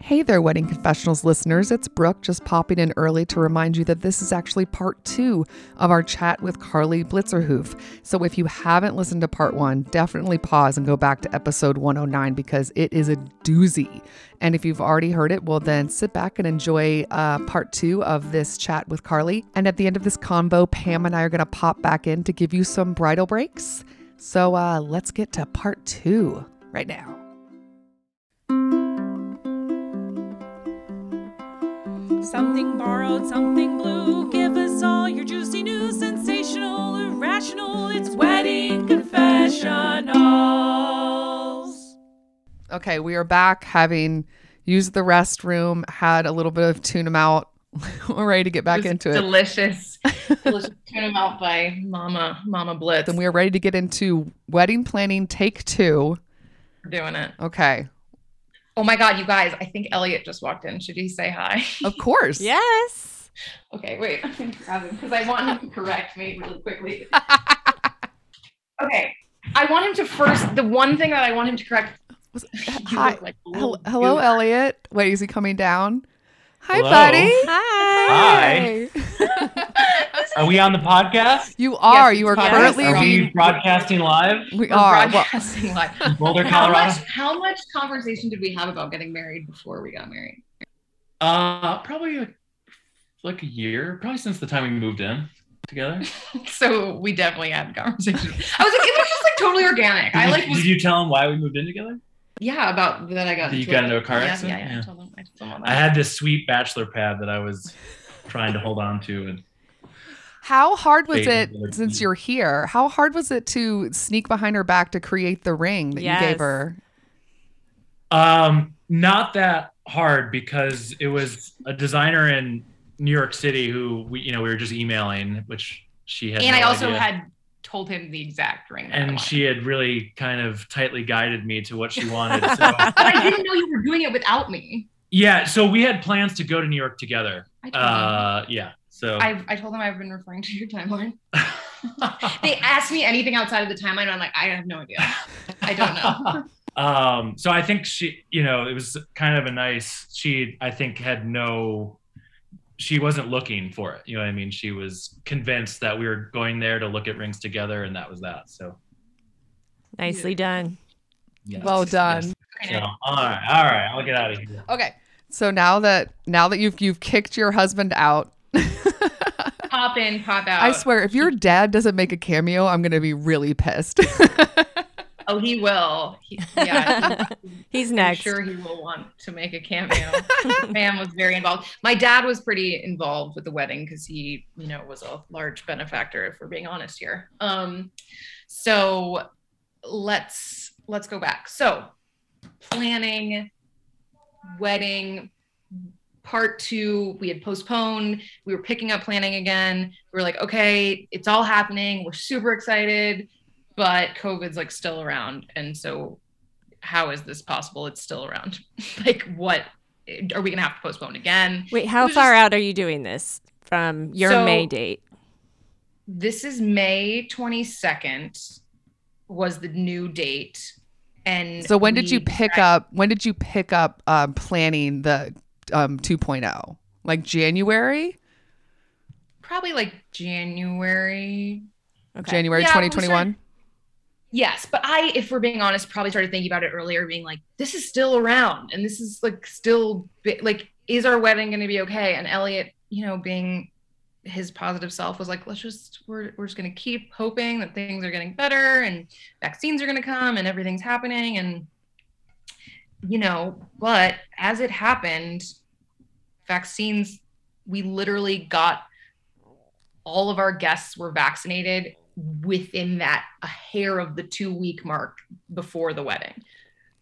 Hey there, Wedding Confessionals listeners. It's Brooke just popping in early to remind you that this is actually part two of our chat with Carly Blitzerhoof. So if you haven't listened to part one, definitely pause and go back to episode 109 because it is a doozy. And if you've already heard it, well, then sit back and enjoy uh, part two of this chat with Carly. And at the end of this convo, Pam and I are going to pop back in to give you some bridal breaks. So uh, let's get to part two right now. Something borrowed, something blue. Give us all your juicy news, sensational, irrational. It's wedding confessionals. Okay, we are back having used the restroom, had a little bit of tuna melt. We're ready to get back was into it. delicious, delicious them out by Mama Mama Blitz. Then we are ready to get into wedding planning take two. We're doing it. Okay, Oh my God, you guys! I think Elliot just walked in. Should he say hi? of course. Yes. Okay, wait. I'm gonna grab him because I want him to correct me really quickly. okay, I want him to first. The one thing that I want him to correct. Was- Hi. like a Hel- little Hello, goof. Elliot. Wait, is he coming down? Hi, Hello. buddy. Hi. Hi. Are we on the podcast? You are. Yes, you are it's currently. Are we broadcasting live? We We're are. Well, broadcasting live. in Boulder, How much? How much conversation did we have about getting married before we got married? Uh, probably like, like a year, probably since the time we moved in together. So we definitely had conversations. I was like, it was just like totally organic. Did, I like was did you tell him why we moved in together? Yeah, about that I got. That you got it. into a car yeah, accident? Yeah, yeah. Yeah. I told them. I told them all I had this sweet bachelor pad that I was trying to hold on to, and how hard was it since you. you're here? How hard was it to sneak behind her back to create the ring that you gave her? um, not that hard because it was a designer in New York City who we, you know, we were just emailing, which she had. and no I also idea. had told him the exact ring. and she had really kind of tightly guided me to what she wanted. So But I didn't know you were doing it without me. yeah, so we had plans to go to New York together. I told Uh, yeah. So. I, I told them I've been referring to your timeline. They asked me anything outside of the timeline. And I'm like, I have no idea. I don't know. um, so I think she, you know, it was kind of a nice. She, I think, had no. She wasn't looking for it. You know what I mean? She was convinced that we were going there to look at rings together, and that was that. So. Nicely done. Yes, Well done. yes. So, all right, all right. I'll get out of here. Okay. So now that now that you've you've kicked your husband out, Pop in, pop out. I swear if your dad doesn't make a cameo, I'm gonna be really pissed. Oh, he will. He, yeah. he- He's I'm next. sure he will want to make a cameo. Pam was very involved. My dad was pretty involved with the wedding because he, you know, was a large benefactor, if we're being honest here. Um, so let's let's go back. So planning, wedding, part two, we had postponed. We were picking up planning again. We were like, okay, it's all happening. We're super excited, but COVID's like still around. And so how is this possible? It's still around. like, what are we gonna have to postpone again? Wait, how far just- out are you doing this from your So- May date? This is May 22nd was the new date. And so when did you pick tried- up when did you pick up um, planning the um, 2.0? Like January? Probably like January. Okay. January Yeah, 2021? Yes, but I, if we're being honest, probably started thinking about it earlier, being like, this is still around, and this is like still bi- like, is our wedding going to be okay? And Elliot, you know, being his positive self, was like, let's just we're we're just going to keep hoping that things are getting better and vaccines are going to come and everything's happening, and you know, but as it happened, vaccines, we literally got all of our guests were vaccinated within that a hair of the two week mark before the wedding.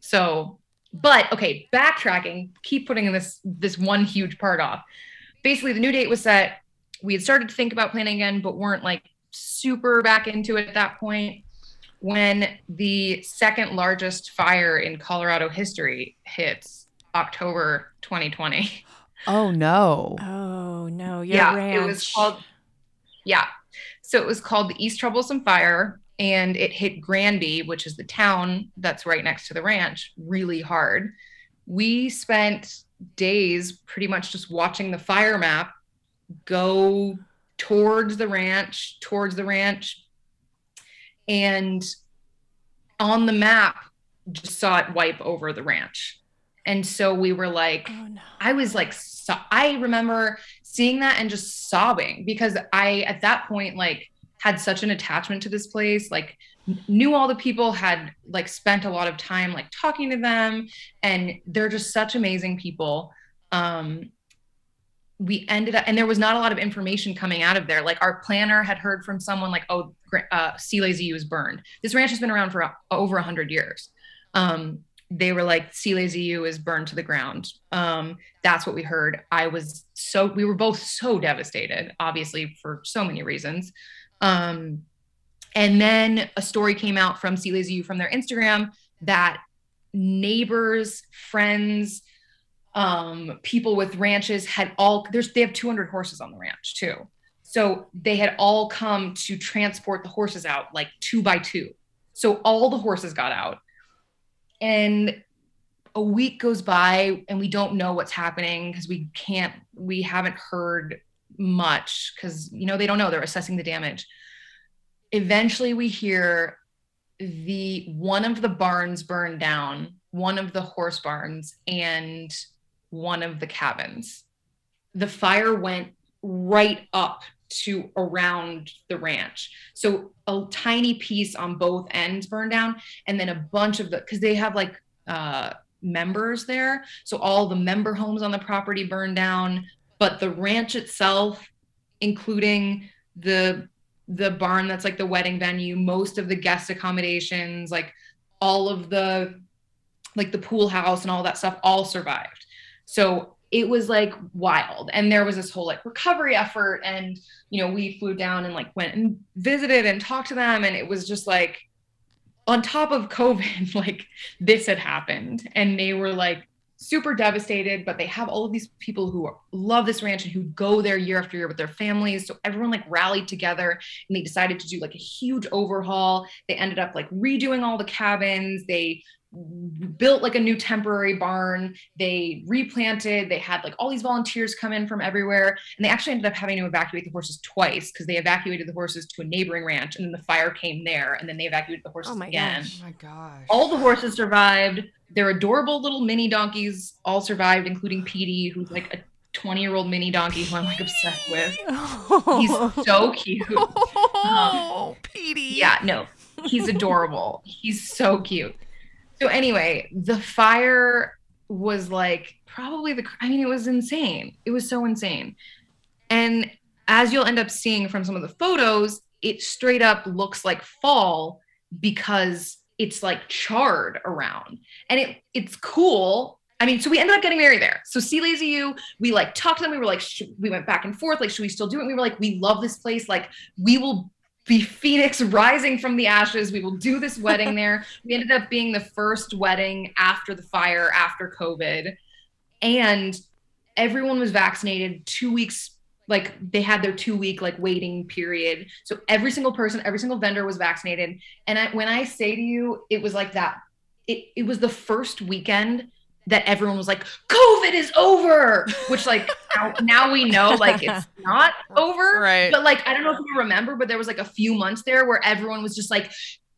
So, but okay, backtracking, keep putting this this one huge part off. Basically, the new date was set. We had started to think about planning again, but weren't like super back into it at that point. When the second largest fire in Colorado history hits October 2020. Oh no. Oh no, your yeah, ranch. it was called. Yeah, so it was called the East Troublesome Fire, and it hit Granby, which is the town that's right next to the ranch, really hard. we spent days pretty much just watching the fire map go towards the ranch, towards the ranch. And on the map, just saw it wipe over the ranch. And so we were like, Oh no. I was like, so- I remember seeing that and just sobbing because I, at that point, like, had such an attachment to this place, like, knew all the people, had like spent a lot of time like talking to them, and they're just such amazing people. Um, we ended up, and there was not a lot of information coming out of there. Like, our planner had heard from someone, like, oh, uh, C Lazy U is burned. This ranch has been around for over a- 100 years. Um, they were like C Lazy U is burned to the ground. Um, that's what we heard. I was so we were both so devastated, obviously for so many reasons. Um, and then a story came out from C Lazy U from their Instagram that neighbors, friends, um, people with ranches had all there's they have 200 horses on the ranch too. So they had all come to transport the horses out like two by two. So all the horses got out and a week goes by and we don't know what's happening because we can't we haven't heard much because you know they don't know they're assessing the damage. Eventually we hear the one of the barns burned down one of the horse barns and one of the cabins. The fire went right up to around the ranch. So a tiny piece on both ends burned down and then a bunch of the because they have like uh members there. So all the member homes on the property burned down but the ranch itself including the the barn that's like the wedding venue most of the guest accommodations like all of the like the pool house and all that stuff all survived. So it was like wild. And there was this whole like recovery effort and you know we flew down and like went and visited and talked to them. And it was just like on top of covid like this had happened. And they were like super devastated but they have all of these people who love this ranch and who go there year after year with their families. So everyone like rallied together and they decided to do like a huge overhaul. They ended up like redoing all the cabins. They built like a new temporary barn they replanted they had like all these volunteers come in from everywhere and they actually ended up having to evacuate the horses twice because they evacuated the horses to a neighboring ranch and then the fire came there and then they evacuated the horses Oh my again gosh. Oh my gosh. all the horses survived. Their adorable little mini donkeys all survived, including Petey, who's like a 20 year old mini donkey who I'm like obsessed with. He's so cute. Oh, um, Petey. Yeah, no, he's adorable. He's so cute. So, anyway, the fire was like probably the, I mean, it was insane. It was so insane. And as you'll end up seeing from some of the photos, it straight up looks like fall because it's like charred around. And it it's cool. I mean, so we ended up getting married there. So C Lazy U, we like talked to them. We were like, sh- we went back and forth. Like, should we still do it? we were like, we love this place. Like, we will be Phoenix rising from the ashes. We will do this wedding there. We ended up being the first wedding after the fire, after COVID. And everyone was vaccinated two weeks like they had their two week like waiting period so every single person every single vendor was vaccinated and I, when i say to you it was like that it, it was the first weekend that everyone was like covid is over which like now, now we know like it's not over Right. but like i don't know if you remember but there was like a few months there where everyone was just like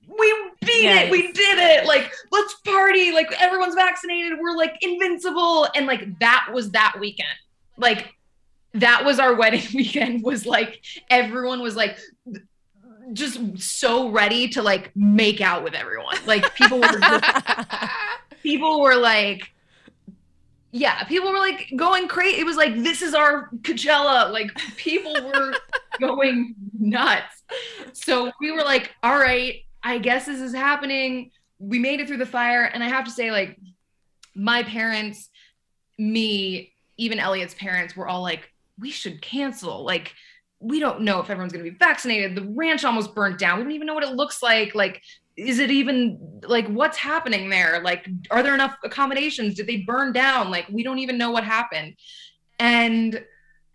we beat Yes. it we did it like let's party like everyone's vaccinated we're like invincible and like that was that weekend like that was our wedding weekend was like everyone was like just so ready to like make out with everyone like people were just, people were like yeah people were like going crazy it was like this is our coachella like people were going nuts. So we were like all right i guess this is happening. We made it through the fire and i have to say like my parents me even elliot's parents were all like we should cancel. Like we don't know if everyone's going to be vaccinated. The ranch almost burnt down. We don't even know what it looks like. Like is it even like what's happening there? Like are there enough accommodations? Did they burn down? Like we don't even know what happened. And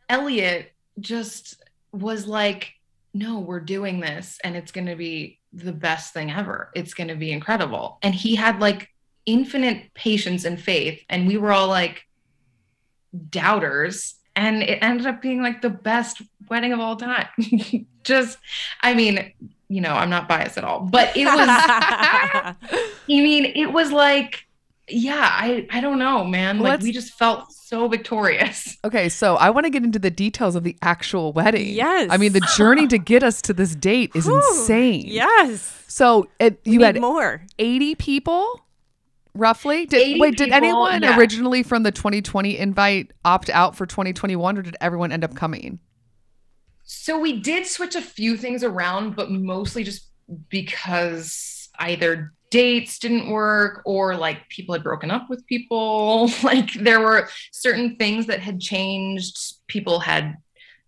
elliot just was like no we're doing this and it's going to be the best thing ever. It's going to be incredible. And he had like infinite patience and faith and we were all like doubters and it ended up being like the best wedding of all time. Just i mean you know i'm not biased at all but it was i mean it was like yeah i i don't know man like Let's- we just felt so victorious Okay, so I want to get into the details of the actual wedding. Yes. I mean, the journey to get us to this date is Whew. insane. yes. So uh, it, you had more. 80 people roughly did 80 wait did anyone yeah. originally from the 2020 invite opt out for 2021 or did everyone end up coming So we did switch a few things around, but mostly just because either dates didn't work or like people had broken up with people. Like there were certain things that had changed. People had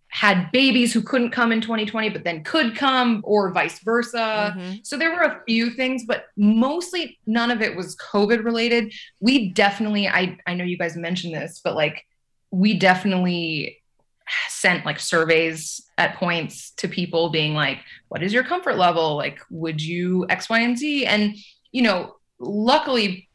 had babies who couldn't come in 2020 but then could come or vice versa. Mhm. So there were a few things, but mostly none of it was COVID related. We definitely, I I know you guys mentioned this, but like we definitely sent like surveys at points to people being like, what is your comfort level? Like, would you X, Y, and Z? And you know, luckily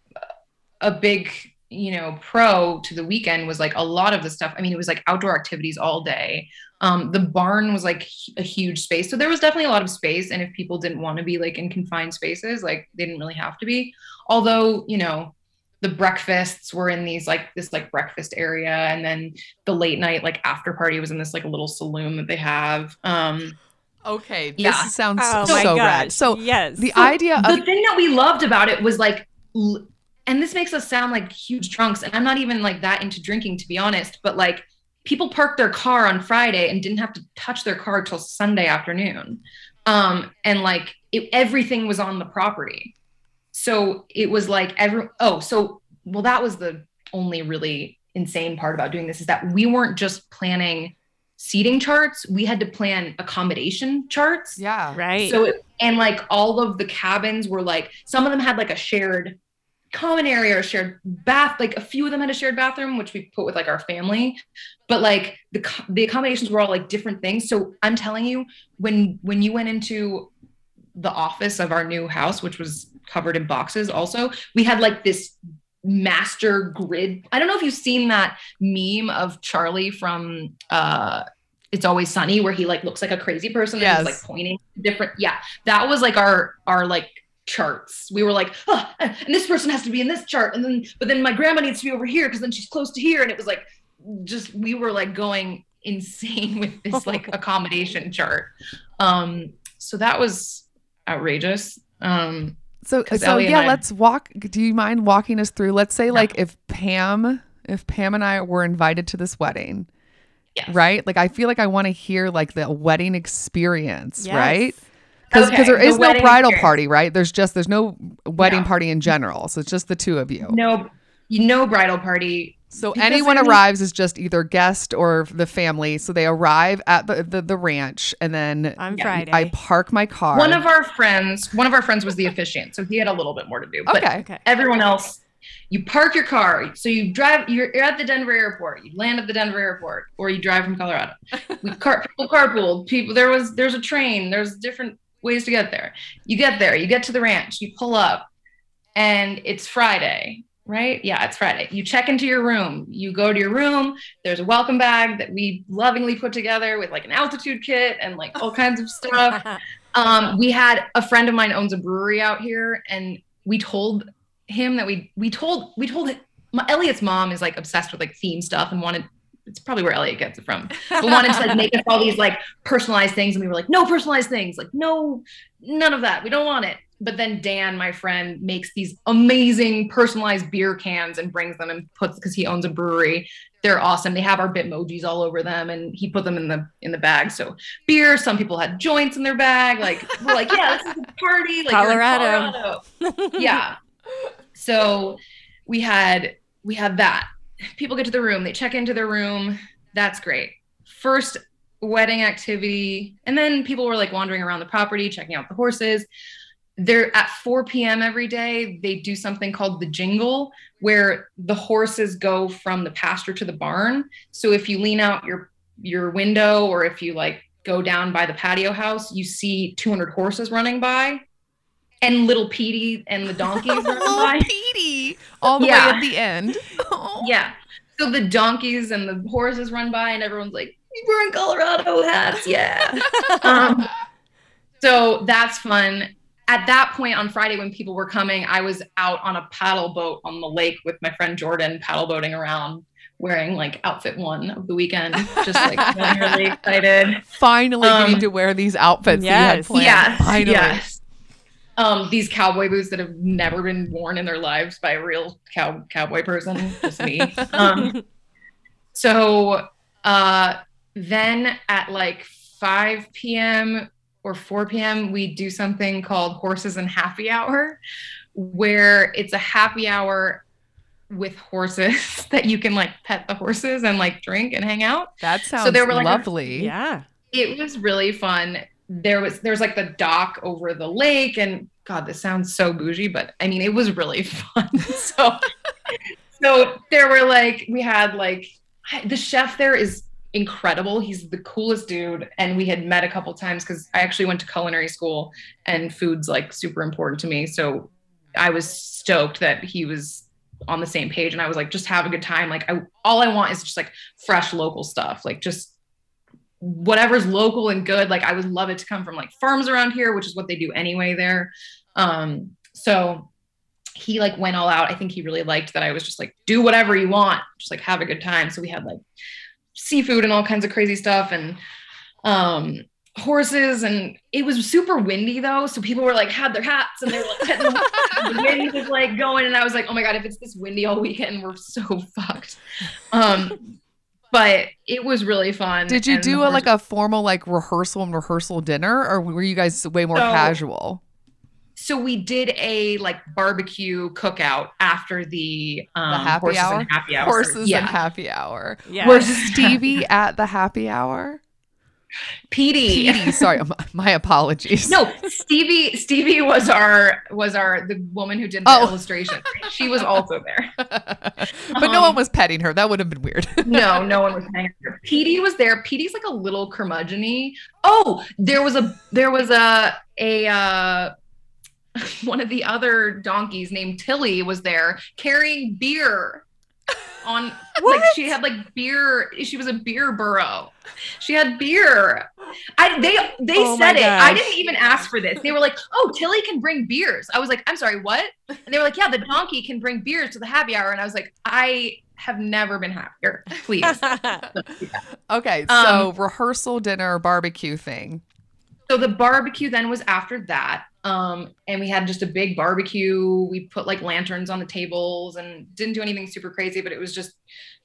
a big you know pro to the weekend was like a lot of the stuff i mean it was like outdoor activities all day um the barn was like a huge space so there was definitely a lot of space and if people didn't want to be like in confined spaces like they didn't really have to be although you know the breakfasts were in these like this like breakfast area and then the late night like after party was in this like a little saloon that they have um okay this Yeah. sounds Oh so my gosh. rad so yes. the So idea of the thing that we loved about it was like l- and this makes us sound like huge drunks and i'm not even like that into drinking to be honest but like people parked their car on friday and didn't have to touch their car till sunday afternoon um and like it, everything was on the property so it was like every oh so well that was the only really insane part about doing this is that we weren't just planning seating charts we had to plan accommodation charts yeah right. so it, and like all of the cabins were like some of them had like a shared common area or shared bath. Like a few of them had a shared bathroom, which we put with like our family. But like the the accommodations were all like different things. So I'm telling you, when when you went into the office of our new house, which was covered in boxes, also. We had like this master grid. I don't know if you've seen that meme of Charlie from uh it's always sunny where he like looks like a crazy person and he's like pointing different yeah. That was like our our like charts. We were like oh, and this person has to be in this chart and then but then my grandma needs to be over here because then she's close to here and it was like just we were like going insane with this like accommodation chart. Um so that was outrageous. Um So, so Ellie yeah, I- let's walk. Do you mind walking us through? Let's say, like, if Pam, if Pam and I were invited to this wedding, yes. right? Like, I feel like I want to hear like the wedding experience, Yes. right? Because Okay, there the no bridal experience. party, right? There's just there's no wedding No. party in general, so it's just the two of you. no no bridal party So Because anyone I mean- arrives is just either guest or the family. So they arrive at the the, the ranch, and then on Yeah, Friday. I park my car. one of our friends one of our friends was the officiant so he had a little bit more to do but okay, okay. everyone else you park your car so you drive you're, you're at the denver airport you land at the denver airport or you drive from colorado we car people carpooled people there was there's a train there's different ways to get there you get there you get to the ranch you pull up and it's friday right yeah it's friday you check into your room you go to your room there's a welcome bag that we lovingly put together with like an altitude kit and like all kinds of stuff um, we had a friend of mine owns a brewery out here, and we told him that we we told we told my, Elliot's mom is like obsessed with like theme stuff and wanted. It's probably where Elliot gets it from. But wanted to like make us all these like personalized things, and we were like, no personalized things, like no, none of that. We don't want it. But then Dan, my friend, makes these amazing personalized beer cans and brings them and puts because he owns a brewery. They're awesome. They have our Bitmojis all over them, and he put them in the in the bag. So beer. Some people had joints in their bag. Like we're like, yeah, this is a party. Like Colorado. Colorado. yeah. So we had we had that. People get to the room. They check into their room. That's great. First wedding activity, and then people were like wandering around the property, checking out the horses. They're at 4 p.m. every day. They do something called the jingle, where the horses go from the pasture to the barn. So if you lean out your your window or if you like go down by the patio house, you see 200 horses running by and little Petey and the donkeys running Little by. Petey. all the way at the end. Yeah. So the donkeys and the horses run by, and everyone's like, "We're in Colorado hats, yeah." um, so that's fun. At that point on Friday, when people were coming, I was out on a paddle boat on the lake with my friend Jordan, paddle boating around, wearing like outfit one of the weekend, just like really excited. Finally Um, getting to wear these outfits that you had yes. planned. Yes, Finally. yes. Um, these cowboy boots that have never been worn in their lives by a real cow cowboy person, just me. Um, so uh, then at like 5 p.m. or 4 p.m., we do something called Horses and Happy Hour, where it's a happy hour with horses that you can like pet the horses and like drink and hang out. That sounds there were, like, a- lovely. yeah. It was really fun. There was there's like the dock over the lake, and God, this sounds so bougie, but I mean it was really fun. so so there were like we had like the chef there is incredible. He's the coolest dude, and we had met a couple times because I actually went to culinary school, and food's like super important to me. So I was stoked that he was on the same page, and I was like, just have a good time. Like I, all I want is just like fresh local stuff, like just whatever's local and good. Like I would love it to come from like farms around here, which is what they do anyway there. Um, so he like went all out. I think he really liked that I was just like, do whatever you want, just like have a good time. So we had like seafood and all kinds of crazy stuff and um horses and it was super windy though. So people were like had their hats and they were like the, wind was like going and I was like, oh my god, if it's this windy all weekend, we're so fucked. Um but it was really fun. Did you do a, like a formal like rehearsal and rehearsal dinner, or were you guys way more So- casual? So we did a like barbecue cookout after the um happy horses hour? and happy hour. Horses yeah. and happy hour. Yeah. Was Stevie at the happy hour? Petey. Petey, sorry, my, my apologies. No, Stevie. Stevie was our was our the woman who did the Oh. illustration. She was also there. but no one Um, was petting her. That would have been weird. No, no one was petting her. Petey was there. Petey's like a little curmudgeon Oh, there was a there was a a uh one of the other donkeys named Tilly was there carrying beer on like she had like beer she was a beer burro. She had beer. I they they Oh said it. I didn't even ask for this. They were like oh tilly can bring beers. I was like i'm sorry what? And they were like yeah the donkey can bring beers to the happy hour. And i was like i have never been happier. Please. Okay, Um, so rehearsal dinner barbecue thing. so the barbecue then was after that um and we had just a big barbecue. We put like lanterns on the tables and didn't do anything super crazy but it was just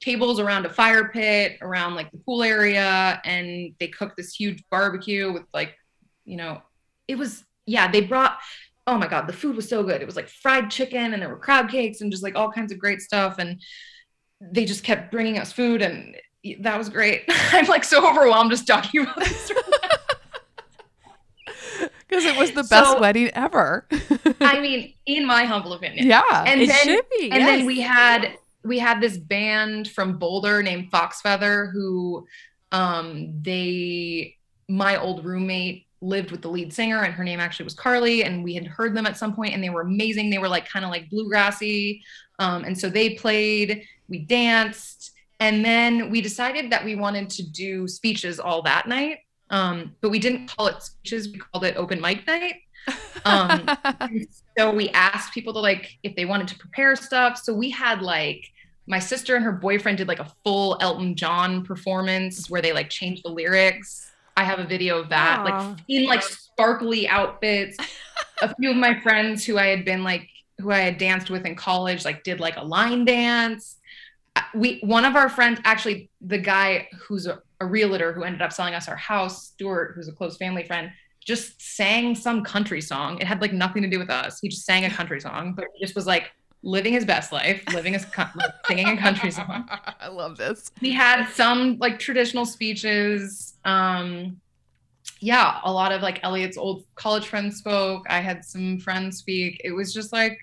tables around a fire pit around like the pool area and they cooked this huge barbecue with like you know it was yeah they brought oh my god the food was so good. It was like fried chicken and there were crab cakes and just like all kinds of great stuff. And they just kept bringing us food and that was great. I'm like so overwhelmed just talking about this Because it was the best So- wedding ever. I mean, in my humble opinion. yeah. And it then should be. and yes. then we had we had this band from Boulder named Fox Feather who um they my old roommate lived with the lead singer and her name actually was Carly and we had heard them at some point and they were amazing they were like kind of like bluegrassy um and so they played we danced and then we decided that we wanted to do speeches all that night um but we didn't call it speeches we called it open mic night. Um so we asked people to like if they wanted to prepare stuff. So we had like my sister and her boyfriend did like a full elton john performance where they like changed the lyrics. I have a video of that Aw. like in like sparkly outfits. A few of my friends who i had been like who i had danced with in college like did like a line dance. Uh, we one of our friends actually the guy who's a, a realtor who ended up selling us our house stuart who's a close family friend just sang some country song. It had like nothing to do with us. He just sang a country song, but he just was like living his best life, living his singing a country song. I love this. We had some like traditional speeches. Um, yeah, a lot of like Elliot's old college friends spoke. I had some friends speak. It was just like,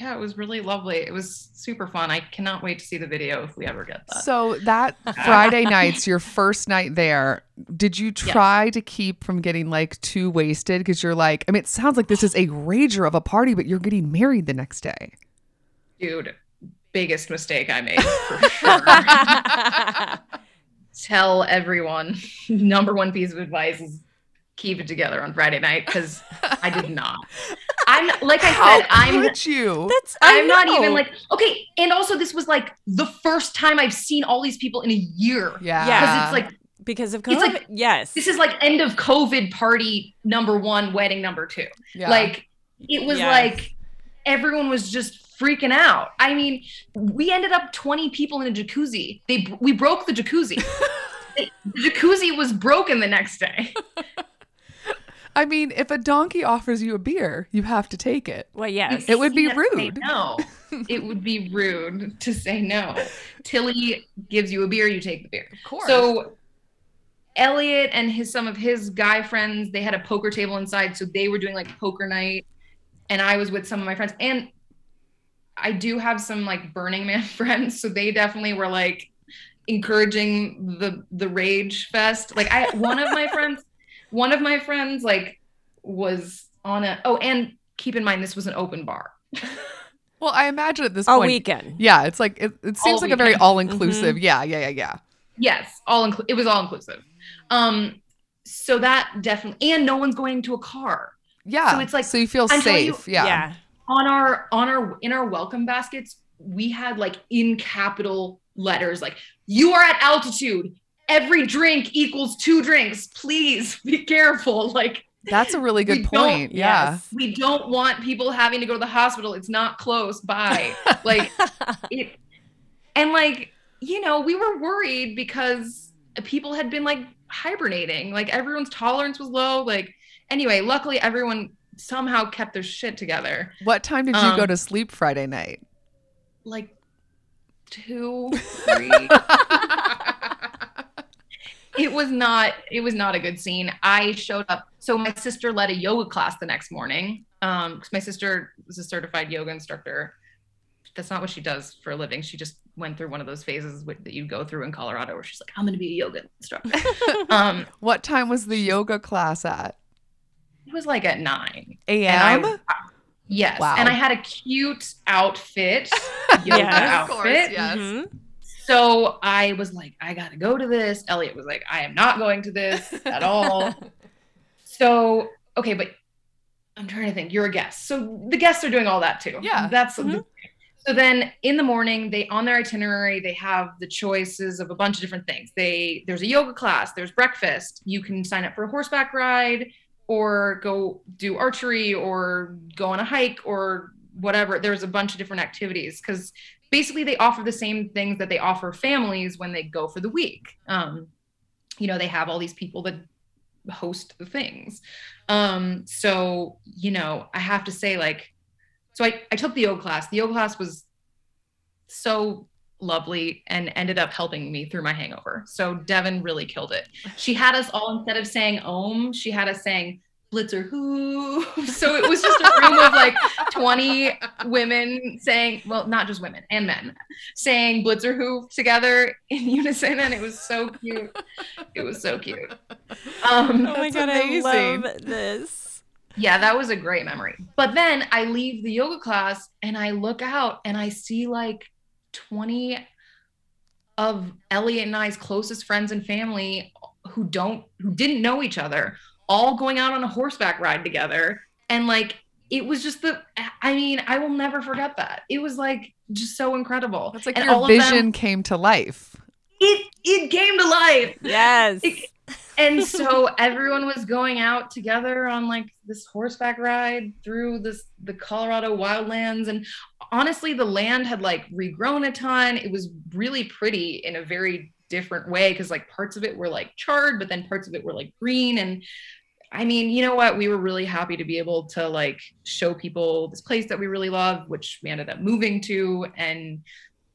yeah, it was really lovely. It was super fun. I cannot wait to see the video if we ever get that. So that Friday night's your first night there. Did you try to keep from getting like too wasted? Because you're like, I mean, it sounds like this is a rager of a party, but you're getting married the next day. dude biggest mistake I made for sure. Tell everyone number one piece of advice is keep it together on Friday night because I did not. I'm like I How said, I'm you? That's I I'm not even like okay. And also, this was like the first time I've seen all these people in a year. Yeah. Yeah. Because it's like because of COVID. it's like- yes. this is like end of COVID party number one, wedding number two. yeah. Like it was Yes. like everyone was just freaking out. I mean, we ended up 20 people in a jacuzzi. They we broke the jacuzzi. the jacuzzi was broken the next day. I mean, if a donkey offers you a beer, you have to take it. well, yes. It would be You rude. No, it would be rude to say no. Tilly gives you a beer, you take the beer. Of course. So Elliot and his some of his guy friends, they had a poker table inside, so they were doing like poker night, and I was with some of my friends, and I do have some like Burning Man friends, so they definitely were like encouraging the the rage fest. Like I, one of my friends, one of my friends like was on a oh, and keep in mind this was an open bar. well, I imagine at this all point. weekend. Yeah, it's like it, it seems like a very all inclusive. Yeah, yeah, yeah, yeah. Yes, all inclu- it was all inclusive. Um, so that definitely, and no one's going to a car. Yeah. So it's like- so you feel I'm telling you- safe. yeah. yeah. on our on our in our welcome baskets we had like in capital letters like you are at altitude every drink equals two drinks please be careful like That's a really good point. Yeah. Yes. we don't want people having to go to the hospital it's not close by like it and like you know we were worried because people had been like hibernating like everyone's tolerance was low like anyway luckily everyone somehow kept their shit together What time did you go Um, to sleep Friday night? like two, three. it was not it was not a good scene. I showed up. So my sister led a yoga class the next morning. Um, because my sister was a certified yoga instructor. That's not what she does for a living. She just went through one of those phases with, that you go through in Colorado where she's like, I'm gonna be a yoga instructor. um, What time was the yoga class at? it was like at nine. AM? Yes. Wow. And I had a cute outfit, yoga Yes. Of course, outfit. yes. Mhm. So I was like, I gotta go to this. Elliot was like, I am not going to this at all. so okay, but I'm trying to think. You're a guest, so the guests are doing all that too. Yeah. that's Mhm. so. Then in the morning, they on their itinerary they have the choices of a bunch of different things. They there's a yoga class, there's breakfast. You can sign up for a horseback ride, or go do archery, or go on a hike, or whatever. There's a bunch of different activities because basically they offer the same things that they offer families when they go for the week. Um, you know, they have all these people that host the things. Um, so, you know, I have to say, like, so I, I took the yoga class. The yoga class was so lovely and ended up helping me through my hangover. So Devin really killed it. She had us all instead of saying Om, she had us saying Blitzer who. So it was just a room of like 20 women saying, well, not just women and men, saying Blitzer who together in unison. And it was so cute. It was so cute. Um, Oh my That's god, amazing. I love this. yeah, that was a great memory. But then I leave the yoga class and I look out and I see like 20 of Elliot and I's closest friends and family who don't who didn't know each other all going out on a horseback ride together and like it was just the I mean, I will never forget that. It was like just so incredible. It's like And your all of them- vision came to life. it it came to life. Yes. It- and so everyone was going out together on like this horseback ride through this the Colorado wildlands and honestly the land had like regrown a ton it was really pretty in a very different way because like parts of it were like charred but then parts of it were like green and I mean, you know what? We were really happy to be able to like show people this place that we really love, which we ended up moving to, and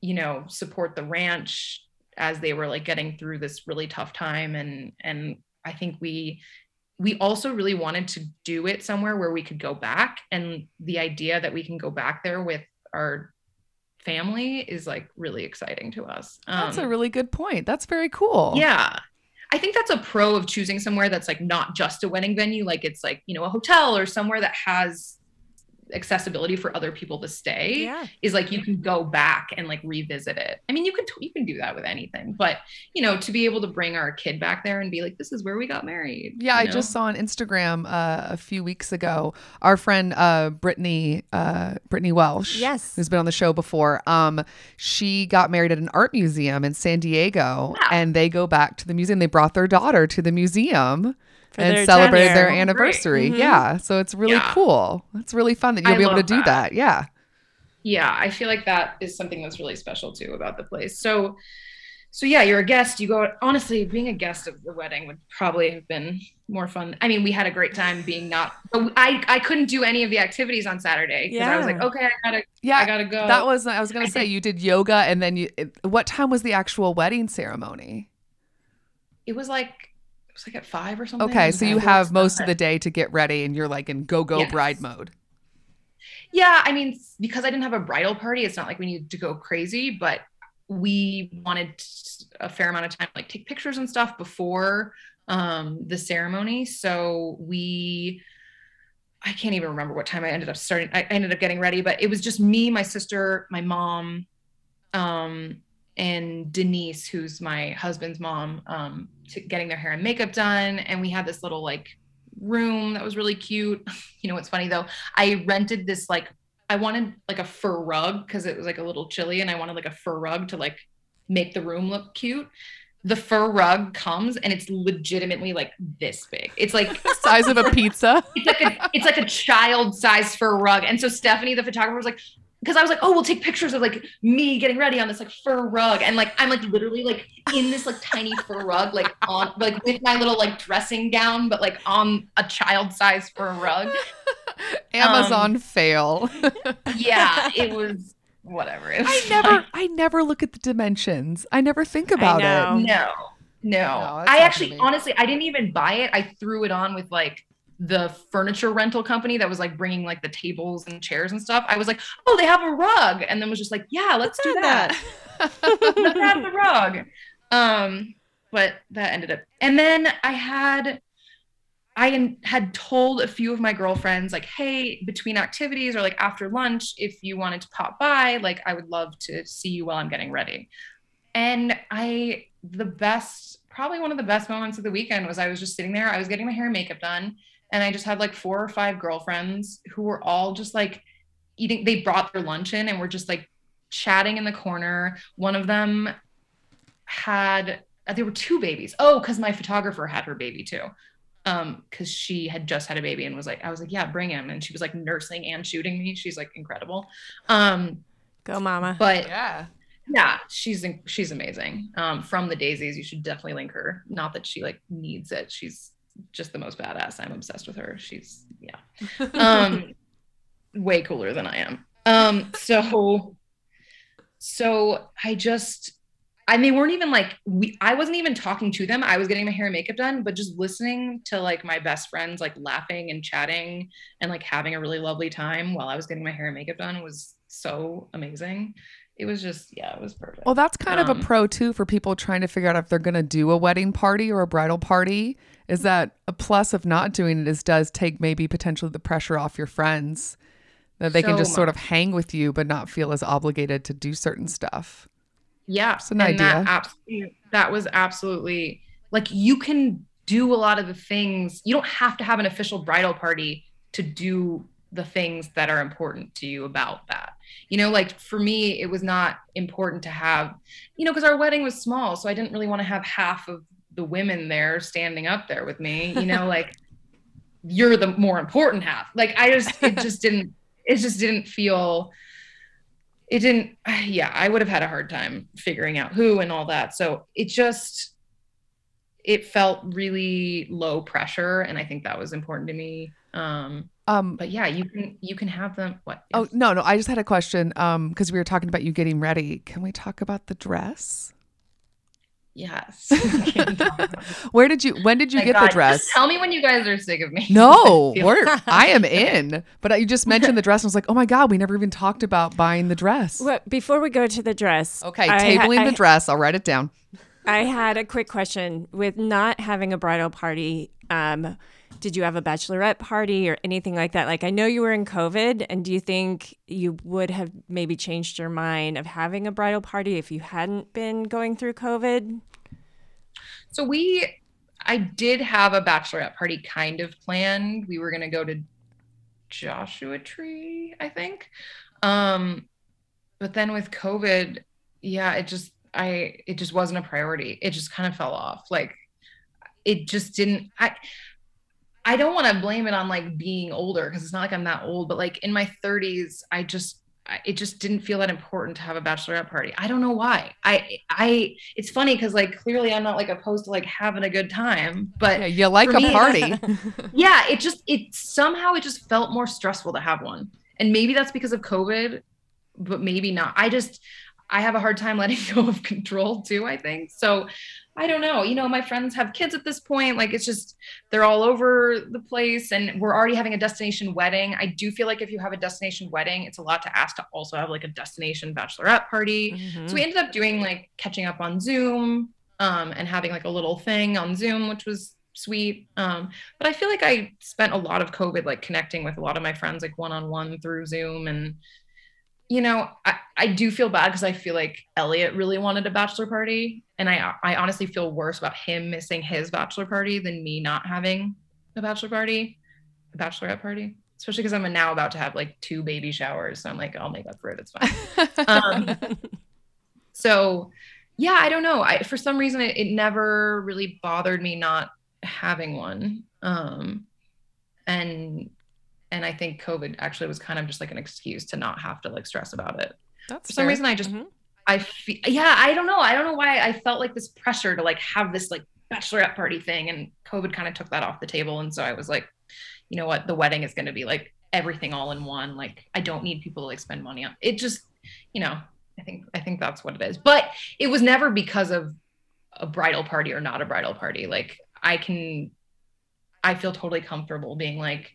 you know, support the ranch as they were like getting through this really tough time. And and I think we we also really wanted to do it somewhere where we could go back. And the idea that we can go back there with our family is like really exciting to us. That's Um, a really good point. That's very cool. yeah. I think that's a pro of choosing somewhere that's like not just a wedding venue, like it's like, you know, a hotel or somewhere that has accessibility for other people to stay Yeah. is like you can go back and like revisit it. I mean, you can you can do that with anything, but you know, to be able to bring our kid back there and be like, this is where we got married. Yeah, I know? just saw on Instagram uh, a few weeks ago our friend uh, Brittany uh, Brittany Welsh, Yes. who's been on the show before. Um, she got married at an art museum in San Diego, Wow. and they go back to the museum. They brought their daughter to the museum For and their celebrated 10 their anniversary. Mhm. Yeah, so it's really Yeah. cool. It's really fun that you'll I be able to do that. that. Yeah. yeah i feel like that is something that's really special too about the place so so yeah you're a guest you go honestly being a guest of the wedding would probably have been more fun i mean we had a great time being not but i i couldn't do any of the activities on saturday because i was like okay i gotta Yeah, i gotta go that was I was gonna say you did yoga and then you. What time was the actual wedding ceremony? it was like it was like at five or something Okay, so you have most of the day to get ready, and you're like in go go Yes. bride mode. Yeah, I mean, because I didn't have a bridal party, it's not like we needed to go crazy, but we wanted a fair amount of time, like take pictures and stuff before um, the ceremony. So we, I can't even remember what time I ended up starting. I ended up getting ready, but it was just me, my sister, my mom, um, and Denise, who's my husband's mom, um, to getting their hair and makeup done. And we had this little like room that was really cute. You know what's funny though? I rented this like I wanted like a fur rug because it was like a little chilly and I wanted like a fur rug to like make the room look cute. The fur rug comes and it's legitimately like this big. It's like Size of a pizza. it's like a it's like a child size fur rug. And so Stephanie, the photographer, was like, because I was like, oh, we'll take pictures of like me getting ready on this like fur rug. And like I'm like literally like in this like tiny fur rug, like on like with my little like dressing gown, but like on a child size fur rug. Amazon um, fail. Yeah, it was whatever. It was I never, I never look at the dimensions. I never think about it. No, no. that's I actually, honestly, I didn't even buy it. I threw it on with like the furniture rental company that was like bringing like the tables and chairs and stuff. I was like, oh, they have a rug, and then was just like, yeah, let's, do that. let's have the rug. Um, but that ended up, and then I had. I had told a few of my girlfriends, like, hey, between activities or like after lunch, if you wanted to pop by, like, I would love to see you while I'm getting ready. And I, the best, probably one of the best moments of the weekend was I was just sitting there. I was getting my hair and makeup done. And I just had like four or five girlfriends who were all just like eating, they brought their lunch in and were just like chatting in the corner. One of them had, uh, there were two babies. Oh, because my photographer had her baby too. Um, because she had just had a baby and was like, I was like, yeah, bring him. And she was like nursing and shooting me. She's like incredible. Um, Go, mama. but Yeah. yeah she's she's amazing um from the daisies you should definitely link her not that she like needs it she's just the most badass. I'm obsessed with her. She's yeah. Um way cooler than i am. Um so so i just and they weren't even like we i wasn't even talking to them. I was getting my hair and makeup done but just listening to like my best friends like laughing and chatting and like having a really lovely time while i was getting my hair and makeup done was so amazing. It was just yeah it was perfect. Well, that's kind of Um, a pro too for people trying to figure out if they're going to do a wedding party or a bridal party. Is that a plus of not doing it? Is does take maybe potentially the pressure off your friends that they can So just sort of hang with you but not feel as obligated to do certain stuff. Yeah, Just an and that idea. absolutely that was absolutely like you can do a lot of the things. You don't have to have an official bridal party to do the things that are important to you about that. You know, like for me, it was not important to have, you know, because our wedding was small, so I didn't really want to have half of the women there standing up there with me. You know, like you're the more important half. Like I just, it just didn't, it just didn't feel it didn't yeah i would have had a hard time figuring out who and all that so it just it felt really low pressure and i think that was important to me um Um, but yeah you can you can have them what oh no, no, I just had a question. Um, because we were talking about you getting ready. Can we talk about the dress? Yes Where did you? When did you My get God, the dress? just tell me when you guys are sick of me No, I we're, I am in. But you just mentioned the dress, and I was like, oh my god, we never even talked about buying the dress. Well, before we go to the dress, Okay, I tabling I- the dress. I'll write it down. I had a quick question with not having a bridal party. Um, did you have a bachelorette party or anything like that? Like, I know you were in COVID, and do you think you would have maybe changed your mind of having a bridal party if you hadn't been going through COVID? So we, I did have a bachelorette party kind of planned. We were gonna go to Joshua Tree, I think. Um, but then with COVID, yeah, it just I it just wasn't a priority. It just kind of fell off. Like it just didn't I I don't want to blame it on like being older because it's not like I'm that old, but like in my 30s, I just it just didn't feel that important to have a bachelorette party. I don't know why. I I it's funny because like clearly I'm not like opposed to like having a good time, but Yeah, you like a me- party. yeah, it just it somehow it just felt more stressful to have one. And maybe that's because of COVID, but maybe not. I just I have a hard time letting go of control too, I think. So I don't know. You know, my friends have kids at this point. Like it's just they're all over the place and we're already having a destination wedding. I do feel like if you have a destination wedding, it's a lot to ask to also have like a destination bachelorette party. Mhm. So we ended up doing like catching up on Zoom um, and having like a little thing on Zoom, which was sweet. Um, but I feel like I spent a lot of COVID like connecting with a lot of my friends like one on one through Zoom. And, you know, I, I do feel bad because I feel like Elliot really wanted a bachelor party. And I, I honestly feel worse about him missing his bachelor party than me not having a bachelor party, a bachelorette party. Especially because I'm now about to have like two baby showers. So I'm like, I'll make up for it. It's fine. Um, so yeah i don't know i for some reason it, it never really bothered me not having one um and and i think covid actually was kind of just like an excuse to not have to like stress about it. That's for some reason i just Mhm. i feel yeah i don't know. I don't know why i felt like this pressure to like have this like bachelorette party thing and covid kind of took that off the table. And so i was like you know what? The wedding is going to be like everything all in one. Like i don't need people to like spend money on it just you know i think i think that's what it is. But it was never because of a bridal party or not a bridal party. Like i can i feel totally comfortable being like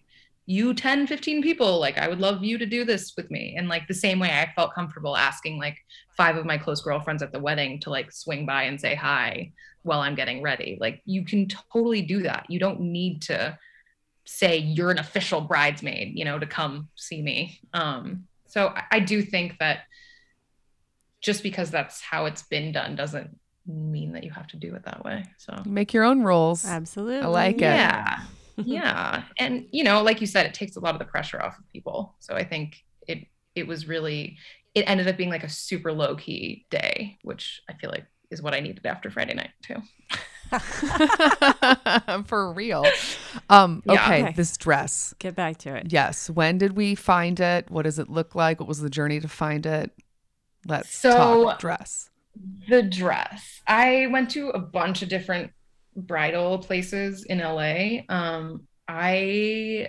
you 10 15 people like i would love you to do this with me and like the same way i felt comfortable asking like five of my close girlfriends at the wedding to like swing by and say hi while i'm getting ready like you can totally do that you don't need to say you're an official bridesmaid you know to come see me um so I, I do think that just because that's how it's been done doesn't mean that you have to do it that way so You make your own rules. Absolutely. I like it. yeah yeah and you know like you said it takes a lot of the pressure off of people so i think it it was really it ended up being like a super low key day which i feel like is what i needed after friday night too For real. Um, Yeah. okay, Okay. this dress. Get back to it. Yes. When did we find it? What does it look like? What was the journey to find it? Let's So- talk dress. the dress i went to a bunch of different bridal places in la um i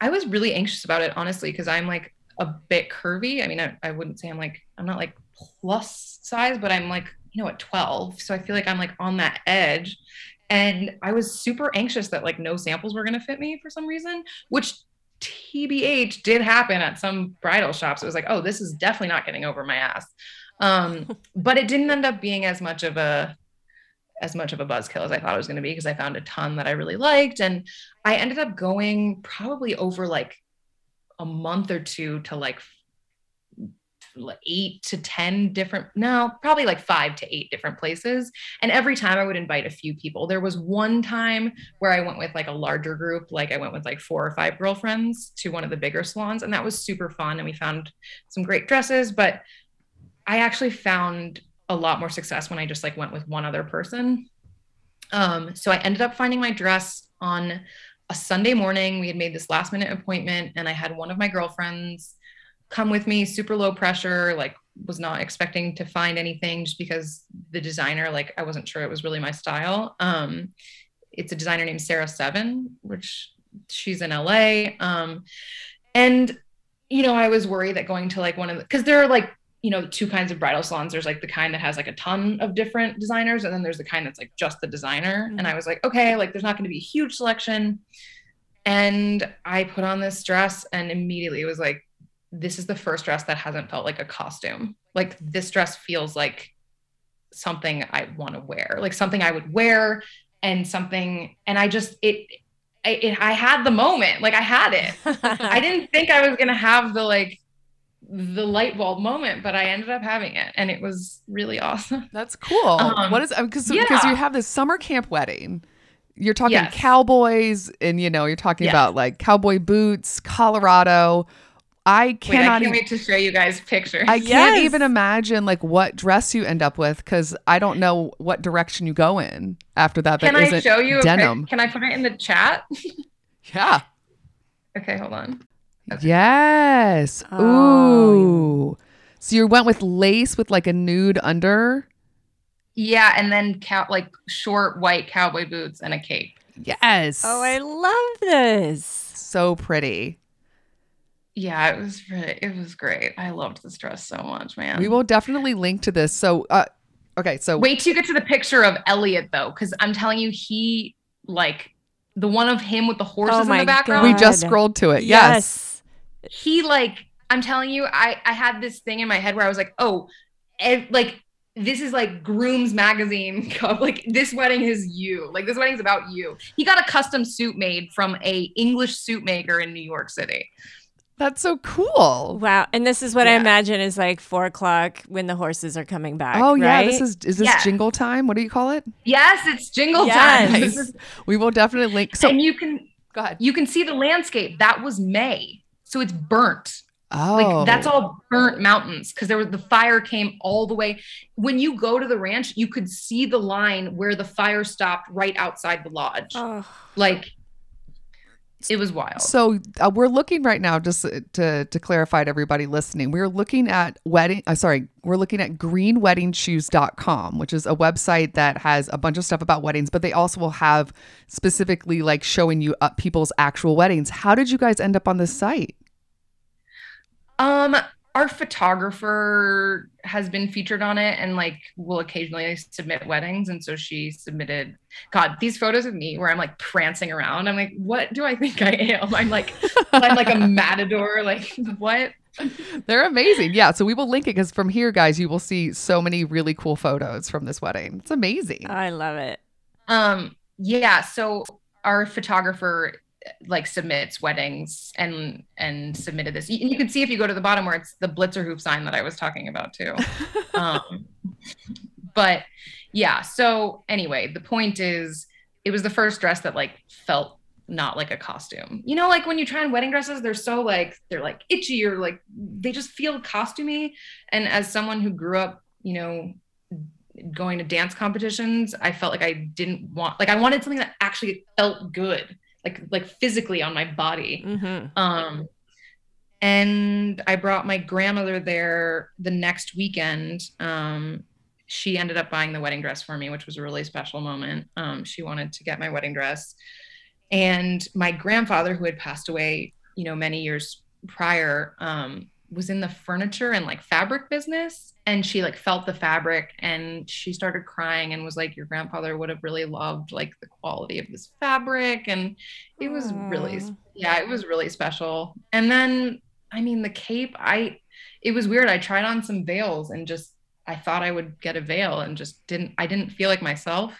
i was really anxious about it honestly because i'm like a bit curvy. I mean I, I wouldn't say i'm like i'm not like plus size but i'm like you know at 12 so i feel like i'm like on that edge. And i was super anxious that like no samples were to fit me for some reason which tbh did happen at some bridal shops. It was like oh this is definitely not getting over my ass. Um but it didn't end up being as much of a as much of a buzzkill as I thought it was going to be because I found a ton that I really liked and I ended up going probably over like a month or two to like eight to ten different no probably like five to eight different places and every time i would invite a few people. There was one time where i went with like a larger group like i went with like four or five girlfriends to one of the bigger salons and that was super fun and we found some great dresses but i actually found a lot more success when i just like went with one other person. Um so i ended up finding my dress on a sunday morning. We had made this last minute appointment and i had one of my girlfriends come with me super low pressure like was not expecting to find anything just because the designer like i wasn't sure it was really my style. Um it's a designer named sarah seven which she's in la um and you know i was worried that going to like one of the because there are like you know two kinds of bridal salons. There's like the kind that has like a ton of different designers and then there's the kind that's like just the designer. And mm-hmm. i was like okay like there's not going to be a huge selection. And i put on this dress and immediately it was like this is the first dress that hasn't felt like a costume. Like this dress feels like something I want to wear, like something I would wear and something and I just it I, it, I had the moment, like I had it. I didn't think I was gonna have the like the light bulb moment, but I ended up having it, and it was really awesome. That's cool. Um, what is because yeah. because you have this summer camp wedding. You're talking Yes. cowboys, and you know you're talking Yes. about like cowboy boots, Colorado. I Wait, I cannot. can't e- wait to show you guys pictures. I can't Yes. even imagine like what dress you end up with because I don't know what direction you go in after that. can that I isn't show you a pic- denim. Can I put it in the chat? Yeah. okay, hold on. Okay. Yes. Oh. Ooh. So you went with lace with like a nude under. Yeah, and then cow like short white cowboy boots and a cape. Yes. oh, I love this. so pretty. Yeah, it was really, it was great. I loved this dress so much, man. We will definitely link to this. So, uh, okay. So wait till you get to the picture of Elliot though, because I'm telling you, he like the one of him with the horses Oh in the background. we just scrolled to it. Yes. He like i'm telling you i i had this thing in my head where i was like oh ev- like this is like grooms magazine cup like this wedding is you like this wedding's about you he got a custom suit made from a english suit maker in new york city That's so cool. Wow. And this is what I imagine is like four o'clock when the horses are coming back. Oh yeah, this is is this Yeah. jingle time? What do you call it? yes it's jingle Yes. time This is- We will definitely link. So and you can go ahead. you can see the landscape that was may so it's burnt. Oh, like that's all burnt mountains because there was the fire came all the way. When you go to the ranch you could see the line where the fire stopped right outside the lodge. Oh, like it was wild So uh, we're looking right now, just to to clarify to everybody listening, we're looking at wedding. Uh, sorry, we're looking at greenweddingshoes.com, which is a website that has a bunch of stuff about weddings, but they also will have specifically like showing you up people's actual weddings. How did you guys end up on this site? um our photographer has been featured on it and like will occasionally submit weddings and so she submitted god these photos of me where i'm like prancing around i'm like what do i think i am i'm like i'm like a matador like what They're amazing. Yeah, so we will link it because from here, guys, you will see so many really cool photos from this wedding. It's amazing. I love it. Um, yeah, so our photographer like submits weddings and and submitted this. You, you can see if you go to the bottom where it's the Blitzer hoop sign that I was talking about too. um, but yeah, so anyway, the point is it was the first dress that like felt not like a costume. You know, like when you try on wedding dresses, they're so like they're like itchy or like they just feel costumey. And as someone who grew up, you know, going to dance competitions, I felt like I didn't want like I wanted something that actually felt good, like like physically on my body. hmm Um and I brought my grandmother there the next weekend. Um she ended up buying the wedding dress for me, which was a really special moment. Um she wanted to get my wedding dress. And my grandfather who had passed away, you know, many years prior, um was in the furniture and like fabric business and she like felt the fabric and she started crying and was like your grandfather would have really loved like the quality of this fabric and it was really yeah it was really special. And then i mean the cape i it was weird. I tried on some veils and just i thought i would get a veil and just didn't i didn't feel like myself.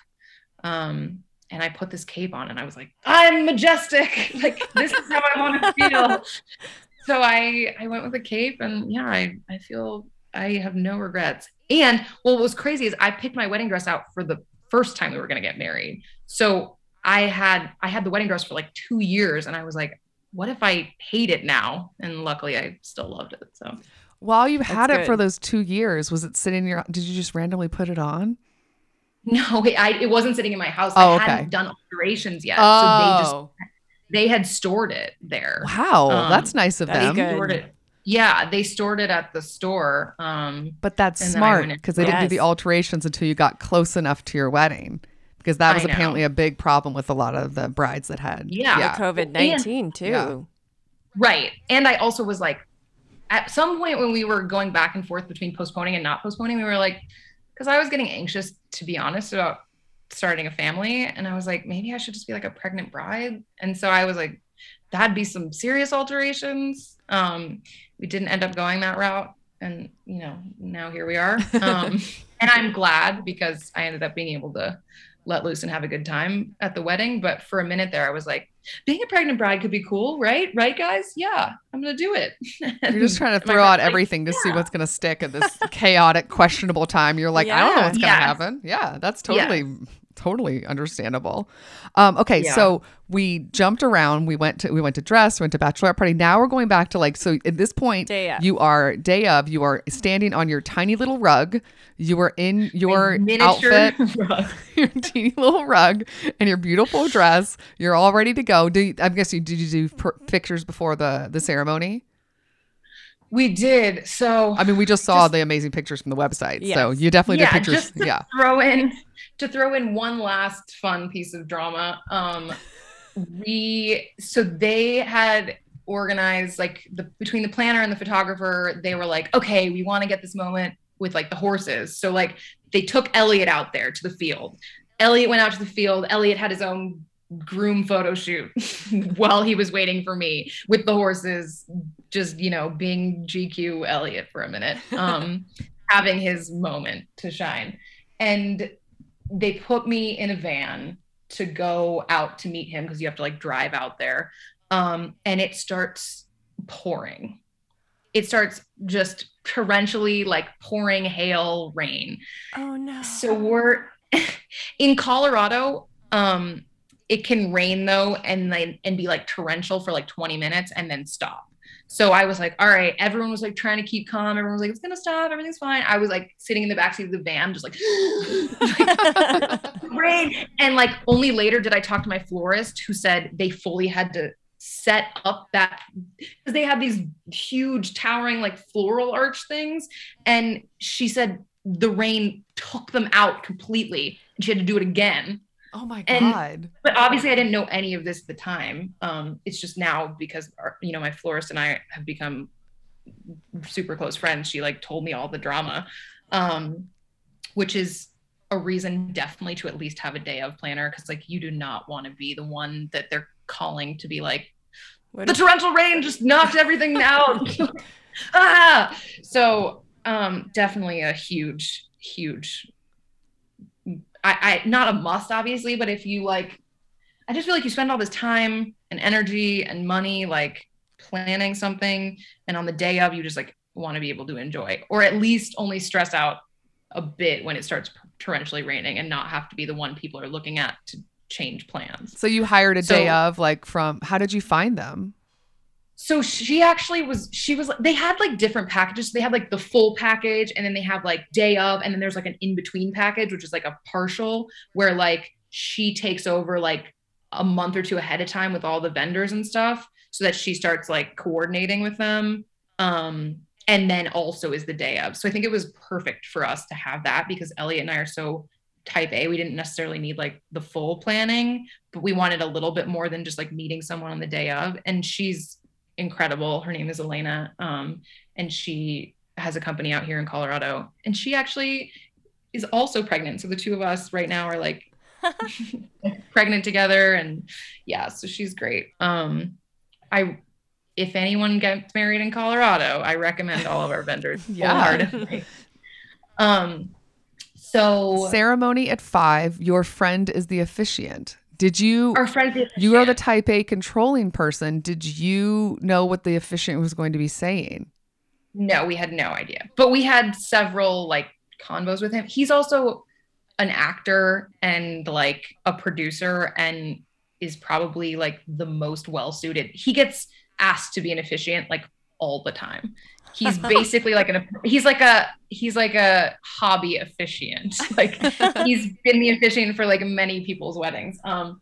Um and i put this cape on and i was like i'm majestic. Like this is how i want to feel so i i went with a cape and yeah i i feel i have no regrets and well, what was crazy is i picked my wedding dress out for the first time we were going to get married so i had i had the wedding dress for like two years and i was like what if i hate it now and luckily i still loved it so While you had That's it for those two years, was it sitting in your? Did you just randomly put it on? no it, I, it wasn't sitting in my house Oh, i okay. hadn't done alterations yet so they just Oh, they had stored it there wow, Um, that's nice of them. good. stored it yeah they stored it at the store um But that's And then I smart because they didn't do the alterations until you got close enough to your wedding. Because that was apparently a big problem with a lot of the brides that had. Yeah. yeah. COVID 19 too. Yeah. Right. And I also was like, at some point when we were going back and forth between postponing and not postponing, we were like, because I was getting anxious, to be honest, about starting a family. And I was like, maybe I should just be like a pregnant bride. And so I was like, that'd be some serious alterations. Um, we didn't end up going that route. And, you know, now here we are. Um, and I'm glad because I ended up being able to let loose and have a good time at the wedding. But for a minute there, I was like, being a pregnant bride could be cool, right? Right, guys? Yeah, I'm gonna do it. You're just trying to throw out like, everything to see what's to stick at this chaotic, questionable time. You're like, I don't know what's Yes. happen. Yeah, that's totally, totally understandable. Um, okay, Yeah. so we jumped around. We went to we went to dress, We went to bachelorette party. Now we're going back to like so. At this point, you are day of. You are standing on your tiny little rug. You are in your miniature outfit. rug. your teeny little rug and your beautiful dress. You're all ready to go. Do you, I'm guessing did you do pr- pictures before the the ceremony? We did. So I mean, we just saw Just- the amazing pictures from the website, so you definitely Yeah, did pictures. Yeah, throw in to throw in one last fun piece of drama. Um, we so they had organized like the between the planner and the photographer. They were like, okay, we want to get this moment with like the horses. So like they took Elliot out there to the field. Elliot went out to the field. Elliot had his own groom photo shoot while he was waiting for me with the horses just you know being gq elliot for a minute um having his moment to shine and they put me in a van to go out to meet him because you have to like drive out there um and it starts pouring it starts just torrentially like pouring hail rain Oh no. so we're in Colorado. Um, it can rain though, and then and be like torrential for like 20 minutes and then stop. So I was like, all right. Everyone was like trying to keep calm. Everyone was like, it's gonna stop. Everything's fine. I was like sitting in the backseat of the van, just like rain. And like only later did I talk to my florist who said they fully had to set up that because they had these huge towering like floral arch things. And she said the rain took them out completely and she had to do it again. Oh my And- god. But obviously I didn't know any of this at the time. Um, it's just now because our, you know my florist and I have become super close friends. She like told me all the drama. Um, which is a reason definitely to at least have a day of planner because like you do not want to be the one that they're calling to be like What the torrential rain just knocked everything out ah so um definitely a huge huge I, I not a must obviously but if you like i just feel like you spend all this time and energy and money like planning something and on the day of you just like want to be able to enjoy or at least only stress out a bit when it starts torrentially raining and not have to be the one people are looking at to change plans So you hired a day of like from. How did you find them? So she actually was she was they had like different packages. They had like the full package and then they have like day of and then there's like an in between package which is like a partial where like she takes over like a month or two ahead of time with all the vendors and stuff so that she starts like coordinating with them um and then also is the day of. So i think it was perfect for us to have that because elliot and i are so type a. We didn't necessarily need like the full planning but we wanted a little bit more than just like meeting someone on the day of and she's incredible. Her name is Elena, um, and she has a company out here in Colorado. And she actually is also pregnant. So the two of us right now are like pregnant together, and yeah, so she's great. Um, I, if anyone gets married in Colorado, I recommend all of our vendors. Yeah. wholeheartedly. Um, so Ceremony at five. Your friend is the officiant. Did you? our friend, You are the type A controlling person. Did you know what the officiant was going to be saying? No, we had no idea. But we had several like convos with him. He's also an actor and like a producer and is probably like the most well suited. He gets asked to be an officiant like all the time. He's basically like an he's like a he's like a hobby officiant. Like he's been the officiant for like many people's weddings. Um,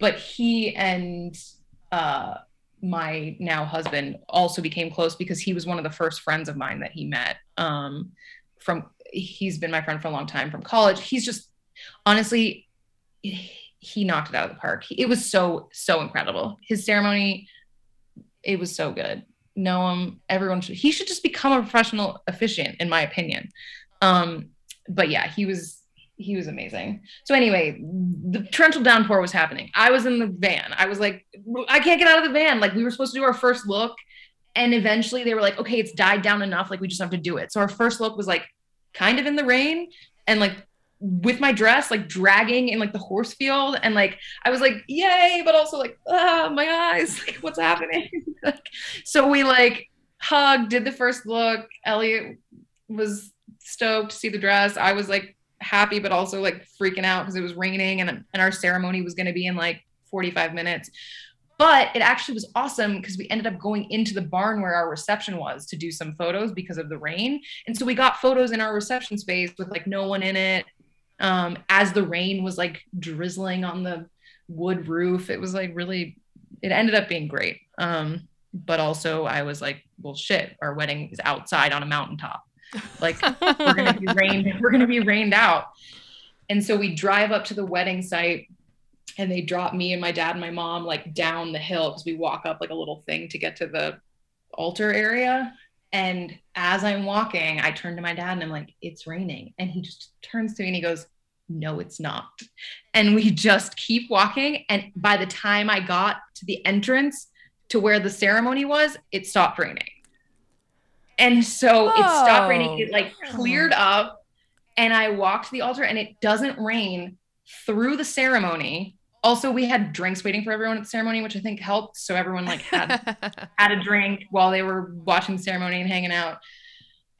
but he and uh, my now husband also became close because he was one of the first friends of mine that he met. Um, from he's been my friend for a long time from college. He's just honestly, he knocked it out of the park. It was so so incredible. His ceremony, it was so good. Know him. Everyone should. He should just become a professional officiant, in my opinion. Um, but yeah, he was he was amazing. So anyway, the torrential downpour was happening. I was in the van. I was like, I can't get out of the van. Like we were supposed to do our first look, and eventually they were like, okay, it's died down enough. Like we just have to do it. So our first look was like kind of in the rain, and like with my dress like dragging in like the horse field and like I was like yay but also like ah my eyes like what's happening? Like, so we like hugged did the first look. Elliot was stoked to see the dress. I was like happy but also like freaking out because it was raining and and our ceremony was going to be in like 45 minutes. But it actually was awesome because we ended up going into the barn where our reception was to do some photos because of the rain. And so we got photos in our reception space with like no one in it um, as the rain was like drizzling on the wood roof. It was like really, it ended up being great. Um, but also I was like, well, shit, our wedding is outside on a mountaintop. Like we're gonna be rained, we're gonna be rained out. And so we drive up to the wedding site and they drop me and my dad and my mom like down the hill because we walk up like a little thing to get to the altar area. And as I'm walking, I turn to my dad and I'm like, it's raining. And he just turns to me and he goes, no, it's not. And we just keep walking. And by the time I got to the entrance to where the ceremony was, it stopped raining. And so it stopped raining. It like cleared up. And I walked to the altar and it doesn't rain through the ceremony. Also, we had drinks waiting for everyone at the ceremony, which I think helped. So everyone like had had a drink while they were watching the ceremony and hanging out.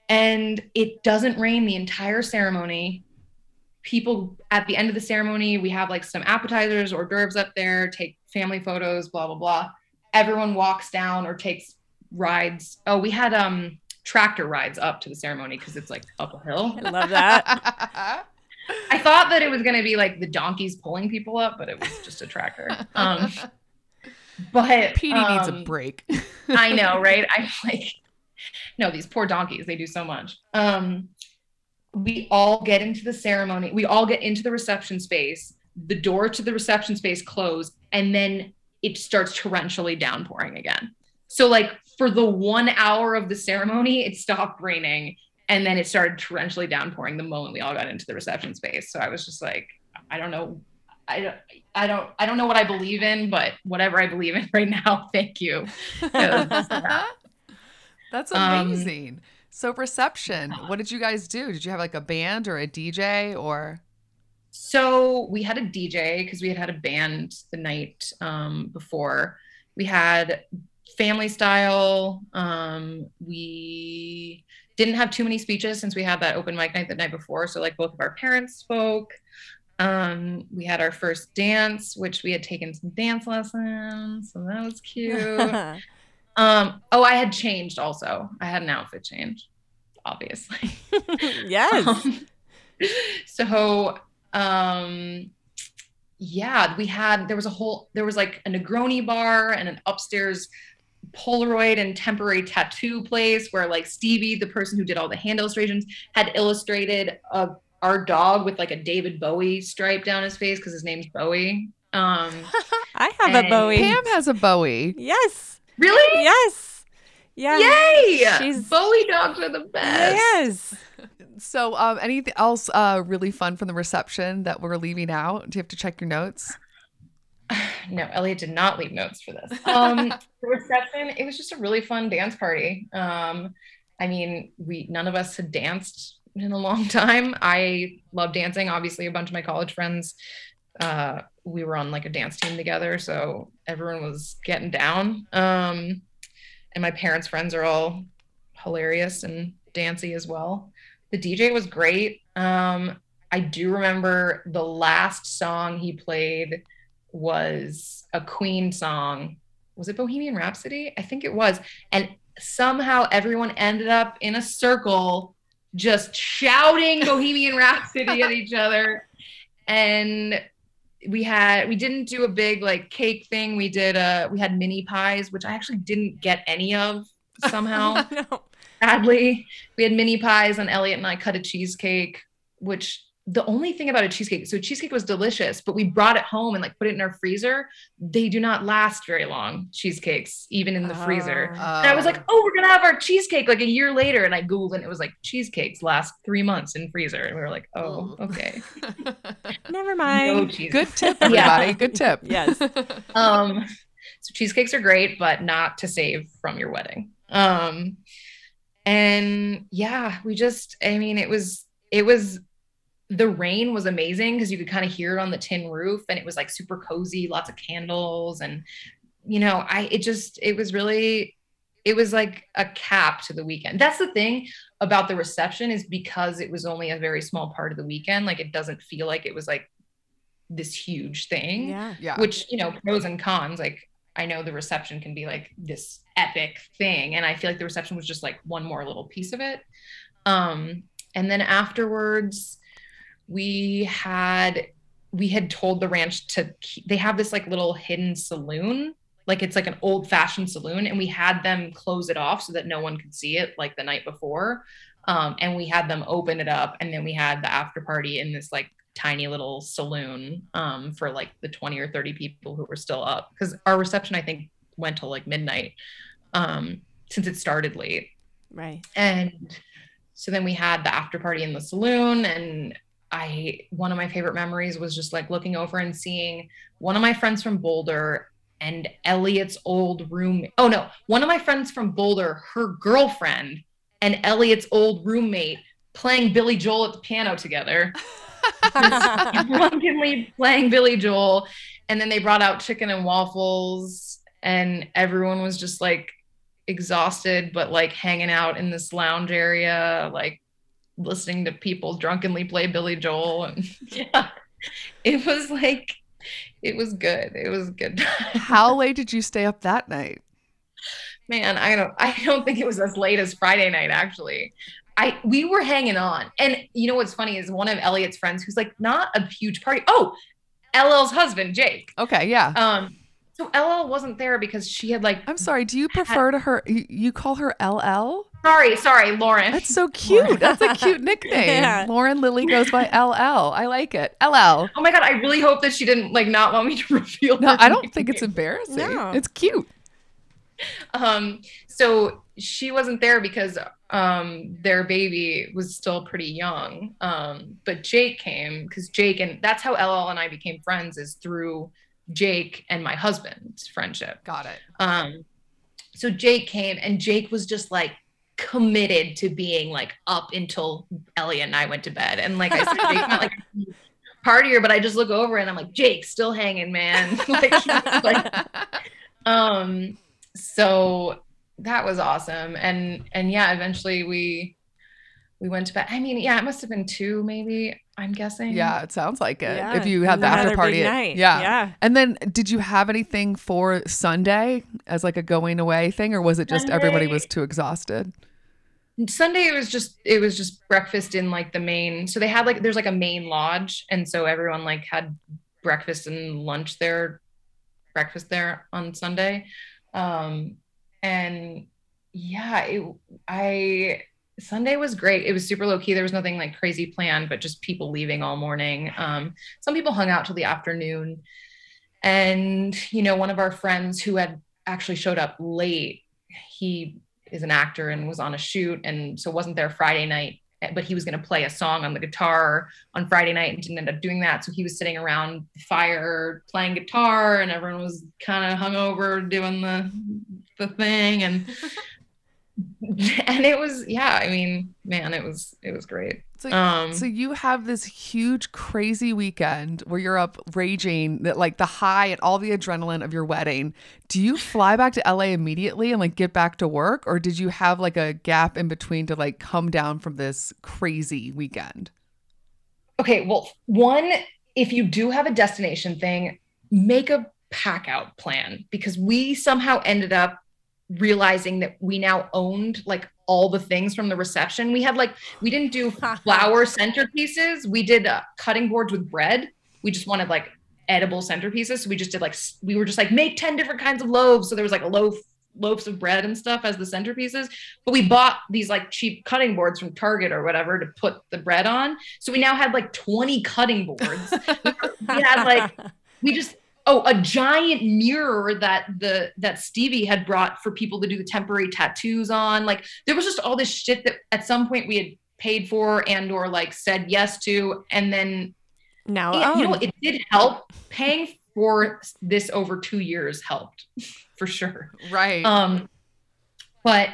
And it doesn't rain the entire ceremony people at the end of the ceremony, we have like some appetizers hors d'oeuvres up there, take family photos, blah, blah, blah. Everyone walks down or takes rides. Oh, we had um tractor rides up to the ceremony because it's like up a hill. I love that. I thought that it was gonna be like the donkeys pulling people up, but it was just a tractor. Um but Petey um, needs a break. I know, right? I'm like, no, these poor donkeys, they do so much. Um, we all get into the ceremony, we all get into the reception space, the door to the reception space close, and then it starts torrentially downpouring again. So, like, for the one hour of the ceremony, it stopped raining and then it started torrentially downpouring the moment we all got into the reception space. So I was just like, I don't know. I don't, I don't, I don't know what I believe in, but whatever I believe in right now, thank you. That's Um, amazing. so reception, what did you guys do? Did you have like a band or a DJ or So we had a DJ because we had had a band the night um, before. We had family style. Um, we didn't have too many speeches since we had that open mic night the night before. So like both of our parents spoke. Um, we had our first dance, which we had taken some dance lessons, so that was cute. um, oh, I had changed also. I had an outfit change, obviously. yes. Um, so um yeah we had there was a whole there was like a negroni bar and an upstairs polaroid and temporary tattoo place where like stevie the person who did all the hand illustrations had illustrated uh, our dog with like a david bowie stripe down his face because his name's bowie um I have a Bowie. Pam has a Bowie. Yes. really Yes. Yeah. yay She's- bowie dogs are the best Yes. So um anything else uh really fun from the reception that we're leaving out? Do you have to check your notes? no, Elliot did not leave notes for this. Um, the reception, it was just a really fun dance party. Um, I mean, we none of us had danced in a long time. I love dancing. Obviously, a bunch of my college friends, uh, we were on like a dance team together, so everyone was getting down. Um, and my parents' friends are all hilarious and dancy as well. The DJ was great. Um, I do remember the last song he played was a Queen song. Was it Bohemian Rhapsody? I think it was. And somehow everyone ended up in a circle just shouting Bohemian Rhapsody at each other. And we had we didn't do a big like cake thing. We did uh we had mini pies, which I actually didn't get any of somehow no. sadly. We had mini pies, and Elliot and I cut a cheesecake, which the only thing about a cheesecake, so cheesecake was delicious, but we brought it home and like put it in our freezer. They do not last very long, cheesecakes, even in the freezer. Oh. And I was like, oh, we're gonna have our cheesecake like a year later. And I Googled and it was like cheesecakes last three months in freezer. And we were like, oh, Oh. okay. Never mind. cheesecake. Good tip, Yeah. everybody. Good tip. Yes. Um, so cheesecakes are great, but not to save from your wedding. Um, and yeah, we just, I mean, it was, it was the rain was amazing because you could kind of hear it on the tin roof and it was like super cozy, lots of candles and you know, I it just it was really it was like a cap to the weekend. That's the thing about the reception is because it was only a very small part of the weekend, like it doesn't feel like it was like this huge thing. Yeah. Yeah. Which, you know, pros and cons, like I know the reception can be like this epic thing and I feel like the reception was just like one more little piece of it. Um and then afterwards we had we had told the ranch to keep, they have this like little hidden saloon like it's like an old fashioned saloon and we had them close it off so that no one could see it like the night before. Um, and we had them open it up and then we had the after party in this like tiny little saloon um, for like the 20 or 30 people who were still up. Because our reception i think went till like midnight um, since it started late. Right. and so then we had the after party in the saloon and i one of my favorite memories was just like looking over and seeing one of my friends from boulder and elliot's old room oh no one of my friends from boulder her girlfriend and elliot's old roommate playing billy joel at the piano together. Drunkenly playing billy joel and then they brought out chicken and waffles and everyone was just like exhausted but like hanging out in this lounge area like listening to people drunkenly play billy joel and yeah it was like it was good it was good How late did you stay up that night? man i don't i don't think it was as late as friday night actually i we were hanging on and you know what's funny is one of elliot's friends who's like not a huge party oh ll's husband jake Okay, yeah. um so ll wasn't there because she had like I'm sorry. Do you prefer to her? You, you call her LL? Sorry sorry lauren That's so cute. That's a cute nickname. Yeah. Lauren Lily goes by LL. I like it. LL. oh my god i really hope that she didn't like not want me to reveal No, I don't think it's embarrassing. No. It's cute. um so she wasn't there because um their baby was still pretty young um but jake came because jake and that's how ll and i became friends is through jake and my husband's friendship Got it. um so jake came and jake was just like committed to being like up until elliot and i went to bed. And like i said jake's not like a partier but i just look over and i'm like jake still hanging man. Like, like um so that was awesome. And and yeah eventually we we went to bed i mean yeah it must have been two maybe i'm guessing Yeah, it sounds like it. Yeah. If you had the Another after party. at- night. Yeah. Yeah. And then did you have anything for Sunday as like a going away thing or was it just everybody was too exhausted? sunday it was just it was just breakfast in like the main so they had like there's like a main lodge and so everyone like had breakfast and lunch there breakfast there on sunday um and yeah it i sunday was great. It was super low key there was nothing like crazy planned but just people leaving all morning. Um some people hung out till the afternoon. And you know one of our friends who had actually showed up late he is an actor and was on a shoot and so wasn't there friday night eh, but he was going to play a song on the guitar on friday night and didn't end up doing that. So he was sitting around the fire playing guitar and everyone was kind of hungover doing the the thing. And and it was yeah i mean man it was it was great So, um so you have this huge crazy weekend where you're up raging that like the high and all the adrenaline of your wedding. Do you fly back to LA immediately and like get back to work or did you have like a gap in between to like come down from this crazy weekend? okay well one if you do have a destination thing make a pack out plan because we somehow ended up realizing that we now owned like all the things from the reception. We had like we didn't do flower centerpieces. We did uh, cutting boards with bread. We just wanted like edible centerpieces. So we just did like we were just like make 10 different kinds of loaves. So there was like a loaf loaves of bread and stuff as the centerpieces. But we bought these like cheap cutting boards from target or whatever to put the bread on. So we now had like 20 cutting boards. We had like we just oh a giant mirror that the that stevie had brought for people to do the temporary tattoos on. Like there was just all this shit that at some point we had paid for and or like said yes to and then now you know it did help. Paying for this over two years helped for sure. Right. um but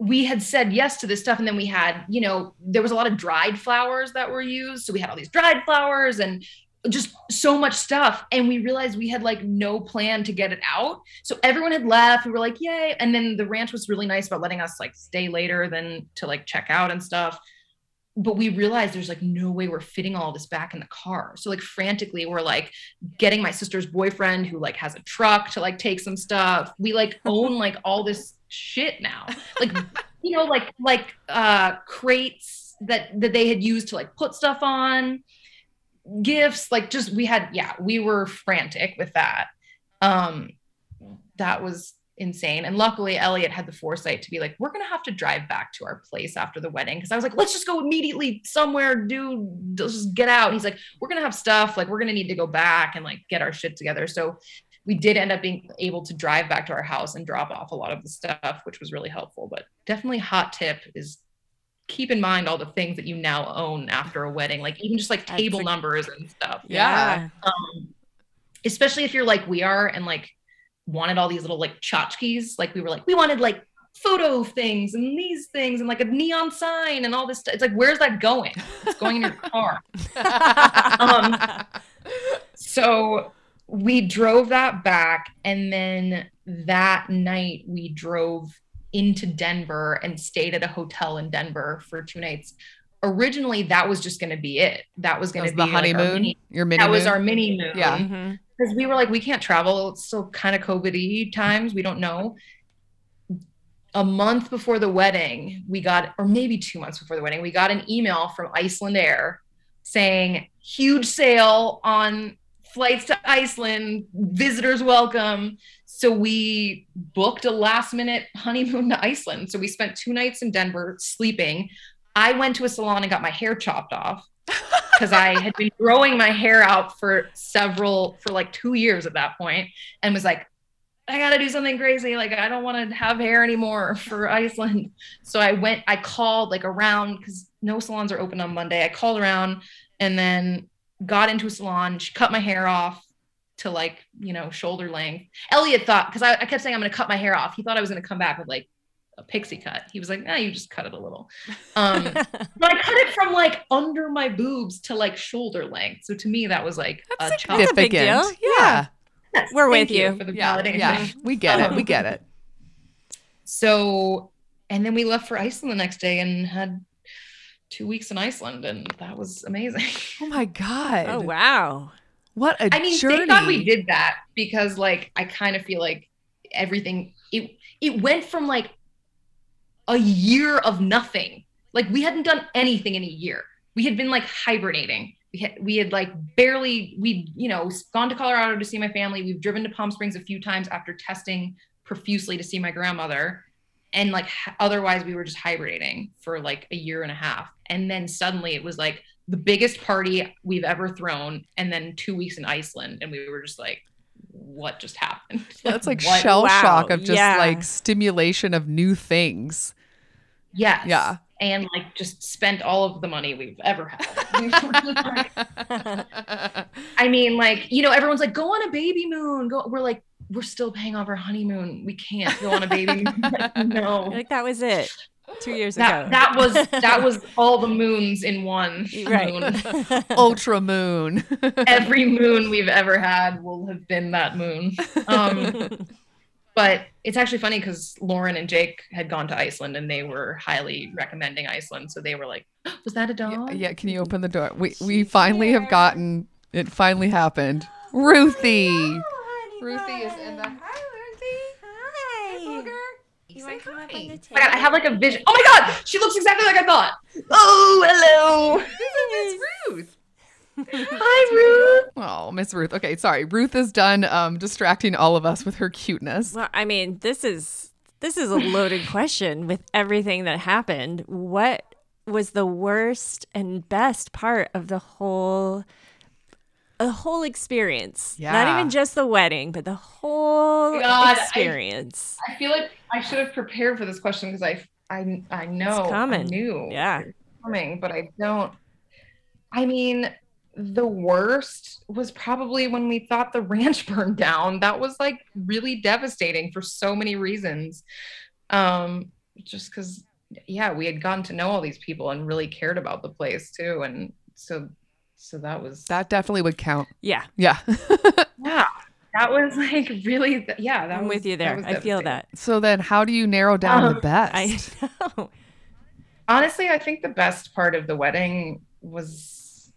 we had said yes to this stuff and then we had you know there was a lot of dried flowers that were used. So we had all these dried flowers and just so much stuff. And we realized we had like no plan to get it out. So everyone had left. We were like yay. And then the ranch was really nice about letting us like stay later than to like check out and stuff. But we realized there's like no way we're fitting all this back in the car. So like frantically we're like getting my sister's boyfriend who like has a truck to like take some stuff. We like own like all this shit now. Like you know like like uh crates that that they had used to like put stuff on gifts like just we had yeah we were frantic with that. Um that was insane. And luckily elliot had the foresight to be like we're gonna have to drive back to our place after the wedding. Because i was like let's just go immediately somewhere do let's just get out. He's like we're gonna have stuff like we're gonna need to go back and like get our shit together. So we did end up being able to drive back to our house and drop off a lot of the stuff which was really helpful. But definitely hot tip is keep in mind all the things that you now own after a wedding, like even just like table a- numbers and stuff. Yeah. Um, especially if you're like we are and like wanted all these little like tchotchkes. Like we were like, we wanted like photo things and these things and like a neon sign and all this stuff. It's like, where's that going? It's going in your car. Um, So we drove that back, and then that night we drove into Denver and stayed at a hotel in Denver for two nights. Originally, that was just going to be it. That was going was to the be like, honeymoon. mini- Your mini that was our mini moon. Yeah. Mhm. because we were like, we can't travel. It's still kind of COVID times. We don't know. A month before the wedding, we got, or maybe two months before the wedding, we got an email from Iceland Air saying, huge sale on flights to Iceland, visitors welcome. So we booked a last minute honeymoon to Iceland. So we spent two nights in Denver sleeping. I went to a salon and got my hair chopped off because I had been growing my hair out for several, for like two years at that point, and was like, I gotta do something crazy. Like, I don't want to have hair anymore for Iceland. So I went, I called like around because no salons are open on Monday. I called around and then got into a salon. She cut my hair off to like, you know, shoulder length. Elliot thought, because I, I kept saying I'm gonna cut my hair off. He thought I was gonna come back with like a pixie cut. He was like, nah, you just cut it a little. Um, but I cut it from like under my boobs to like shoulder length. So to me, that was like a chop. That's a big deal. Significant. Yeah. Yes, We're thank with you. for the Yeah, validation. yeah, we get it. We get it. So, and then we left for Iceland the next day and had two weeks in Iceland, and that was amazing. Oh my god! oh wow. What a I mean, journey! thank God we did that because, like, I kind of feel like everything it it went from like a year of nothing. Like we hadn't done anything in a year. We had been like hibernating. We had we had like barely we you know gone to Colorado to see my family. We've driven to Palm Springs a few times after testing profusely to see my grandmother. And like otherwise we were just hibernating for like a year and a half. And then suddenly it was like the biggest party we've ever thrown and then 2 weeks in Iceland and we were just like what just happened? That's like what? shell Wow, shock of just yeah. like stimulation of new things. Yes. Yeah. And like just spent all of the money we've ever had. I mean, like, you know, everyone's like, go on a baby moon. Go. We're like, we're still paying off our honeymoon. We can't go on a baby moon. Like, no. Like that was it. Two years That, ago. that was that was all the moons in one right. moon. Ultra moon. Every moon we've ever had will have been that moon. Um, but it's actually funny because Lauren and Jake had gone to Iceland and they were highly recommending Iceland. So they were like, "Was that a dog?" yeah, can you open the door? We we finally have gotten it. Finally happened. Ruthie. Ruthie is in the. Hi, Ruthie. Hi. You want to come up on the Oh my god, I have like a vision. Oh my god, she looks exactly like I thought. Oh, hello. It's Ruth. Hi, Ruth. Oh, Miss Ruth. Okay, sorry. Ruth is done um, distracting all of us with her cuteness. Well, I mean, this is this is a loaded question with everything that happened. What was the worst and best part of the whole the whole experience? Not even just the wedding, but the whole God, I- experience. I feel like I should have prepared for this question because I, I, I know It's coming. I knew Yeah. coming, but I don't. I mean, the worst was probably when we thought the ranch burned down. That was like really devastating for so many reasons. Um, just because yeah, we had gotten to know all these people and really cared about the place too. And so so that was That definitely would count. Yeah, Yeah. yeah. That was like really th- yeah, that I'm was, with you there. I feel that. so then how do you narrow down the Um, best? I know. honestly i think the best part of the wedding was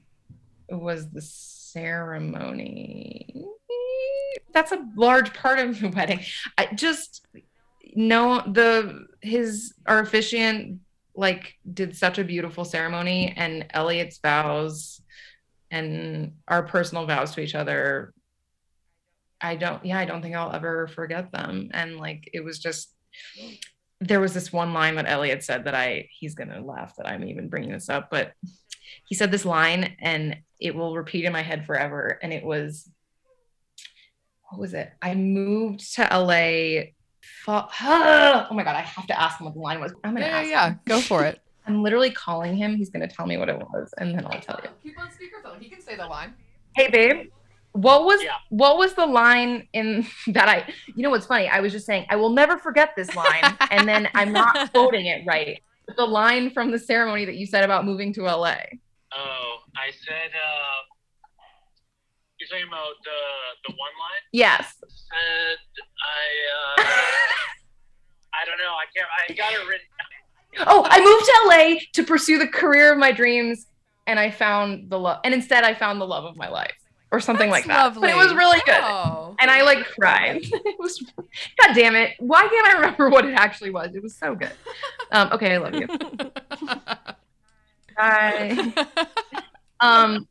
was the ceremony that's a large part of the wedding i just no the his our officiant like did such a beautiful ceremony and elliot's vows and our personal vows to each other i don't yeah i don't think i'll ever forget them and like it was just there was this one line that Elliot said that I he's gonna laugh that I'm even bringing this up, but he said this line and it will repeat in my head forever. And it was, what was it? I moved to LA. Oh my god, I have to ask him what the line was. I'm gonna yeah, yeah, ask yeah. him. Go for it. I'm literally calling him. He's gonna tell me what it was, and then I'll tell you. Keep on speakerphone. He can say the line. Hey babe, what was Yeah. what was the line in that I you know what's funny? I was just saying, I will never forget this line, and then I'm not quoting it right. But the line from the ceremony that you said about moving to LA. Oh, I said, uh, you're talking about the the one line? Yes. Said I, uh, I don't know. I can't. I got it written. Oh, I moved to LA to pursue the career of my dreams, and I found the love. And instead, I found the love of my life, or something like that. But it was really good. Oh. And I like cried. it was, God damn it! Why can't I remember what it actually was? It was so good. Um, okay, I love you. Bye. Um.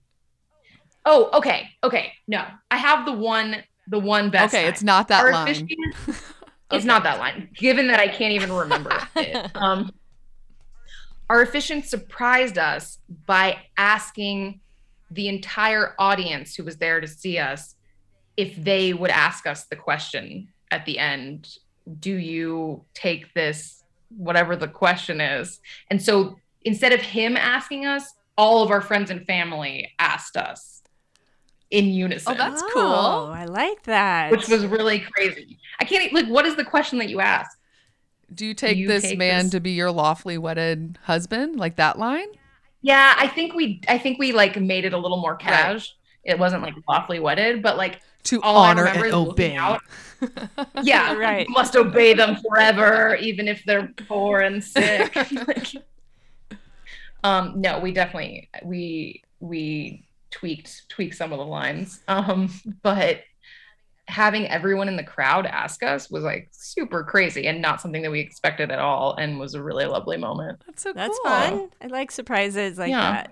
Oh, okay, okay. No, I have the one, the one best. okay, line. it's not that Our line. officiant- It's not that line. Given that I can't even remember it. Um, our officiant surprised us by asking the entire audience who was there to see us if they would ask us the question at the end do you take this whatever the question is and so instead of him asking us all of our friends and family asked us in unison Oh, that's cool. Oh, I like that. which was really crazy i can't like what is the question that you asked Do you take you this take man this- to be your lawfully wedded husband? Like that line? Yeah i think we i think we like made it a little more cash it wasn't like lawfully wedded but like To all honor remember and obey. out. yeah Right. must obey them forever even if they're poor and sick Like, um no we definitely we we tweaked tweaked some of the lines um but having everyone in the crowd ask us was like super crazy and not something that we expected at all and was a really lovely moment That's so cool. That's cool. fun. I like surprises like Yeah. that.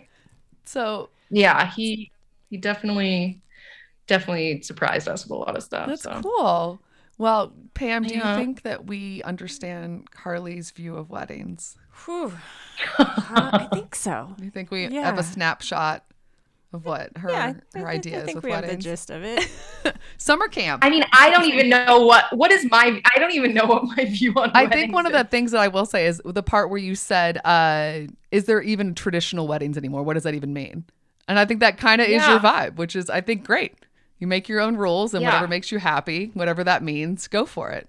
So yeah he he definitely definitely surprised us with a lot of stuff that's so cool. Well, Pam, do Yeah. you think that we understand Carly's view of weddings? Whew. Uh, I think so. Do you think we have a snapshot of what her yeah, her I ideas I think with we have the weddings? gist of it. Summer camp. I mean, I don't even know what what is my I don't even know what my view on. I think weddings one of the things that I will say is the part where you said, uh, "Is there even traditional weddings anymore? What does that even mean?" And I think that kind of is your vibe, which is I think great. You make your own rules, and Yeah. whatever makes you happy, whatever that means, go for it.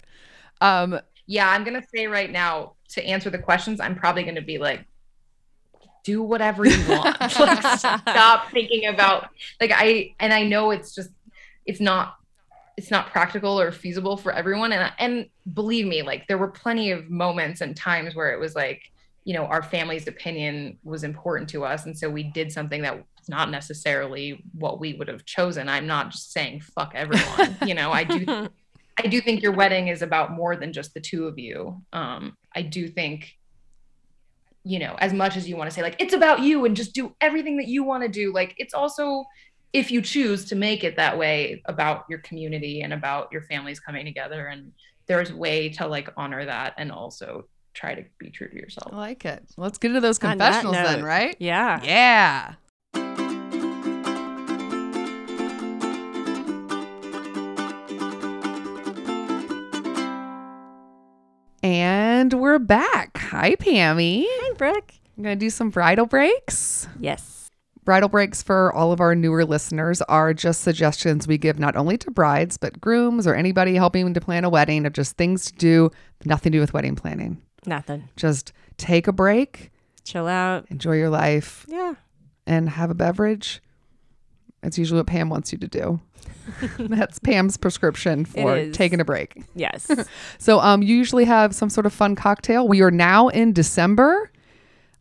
Um, Yeah, I'm gonna say right now to answer the questions, I'm probably gonna be like, do whatever you want. like, stop thinking about like I and I know it's just it's not it's not practical or feasible for everyone and and believe me like there were plenty of moments and times where it was like you know our family's opinion was important to us and so we did something that was not necessarily what we would have chosen i'm not just saying fuck everyone you know i do I do think your wedding is about more than just the two of you. Um, I do think, you know, as much as you want to say like it's about you and just do everything that you want to do, like it's also if you choose to make it that way about your community and about your families coming together and there's a way to like honor that and also try to be true to yourself. I like it. Let's get into those On that confessionals then, right? yeah. Yeah. And we're back. Hi, Pammy. Hi, Brooke. I'm going to do some bridal breaks. Yes. Bridal breaks for all of our newer listeners are just suggestions we give not only to brides, but grooms or anybody helping to plan a wedding of just things to do, nothing to do with wedding planning. Nothing. Just take a break, Chill out. enjoy your life, Yeah. and have a beverage. It's usually what Pam wants you to do. That's Pam's prescription for is. taking a break. Yes. So um you usually have some sort of fun cocktail. We are now in December.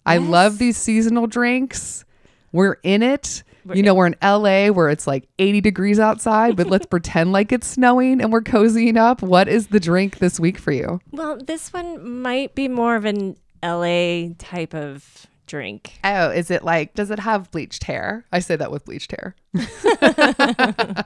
I Yes. love these seasonal drinks. We're in it. You know, we're in LA where it's like 80 degrees outside, but let's pretend like it's snowing and we're cozying up. What is the drink this week for you? well, this one might be more of an LA type of drink. Oh, is it like, does it have bleached hair? I say that with bleached hair.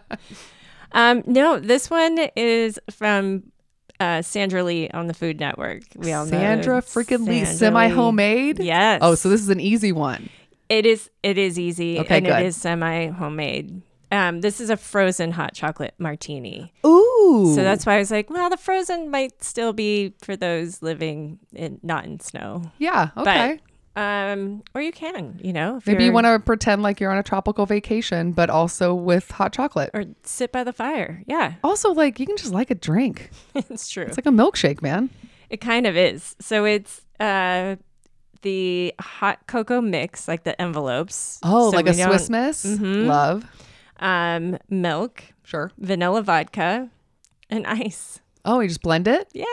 Um, no, this one is from uh, Sandra Lee on the Food Network. We all know Sandra freaking Lee, semi homemade. Yes. Oh, so this is an easy one. It is. It is easy, Okay, and good. it is semi homemade. Um, this is a frozen hot chocolate martini. Ooh. So that's why I was like, well, the frozen might still be for those living in not in snow. yeah. Okay. Um, or you can, you know, Maybe you want to pretend like you're on a tropical vacation, but also with hot chocolate. or sit by the fire. Yeah, Also, like you can just like a drink. it's true. It's like a milkshake, man. It kind of is. So it's uh the hot cocoa mix, like the envelopes. Oh, So like a Swiss Miss. Mhm. Love. Um, milk, Sure. vanilla vodka, and ice. Oh, you just blend it? Yeah.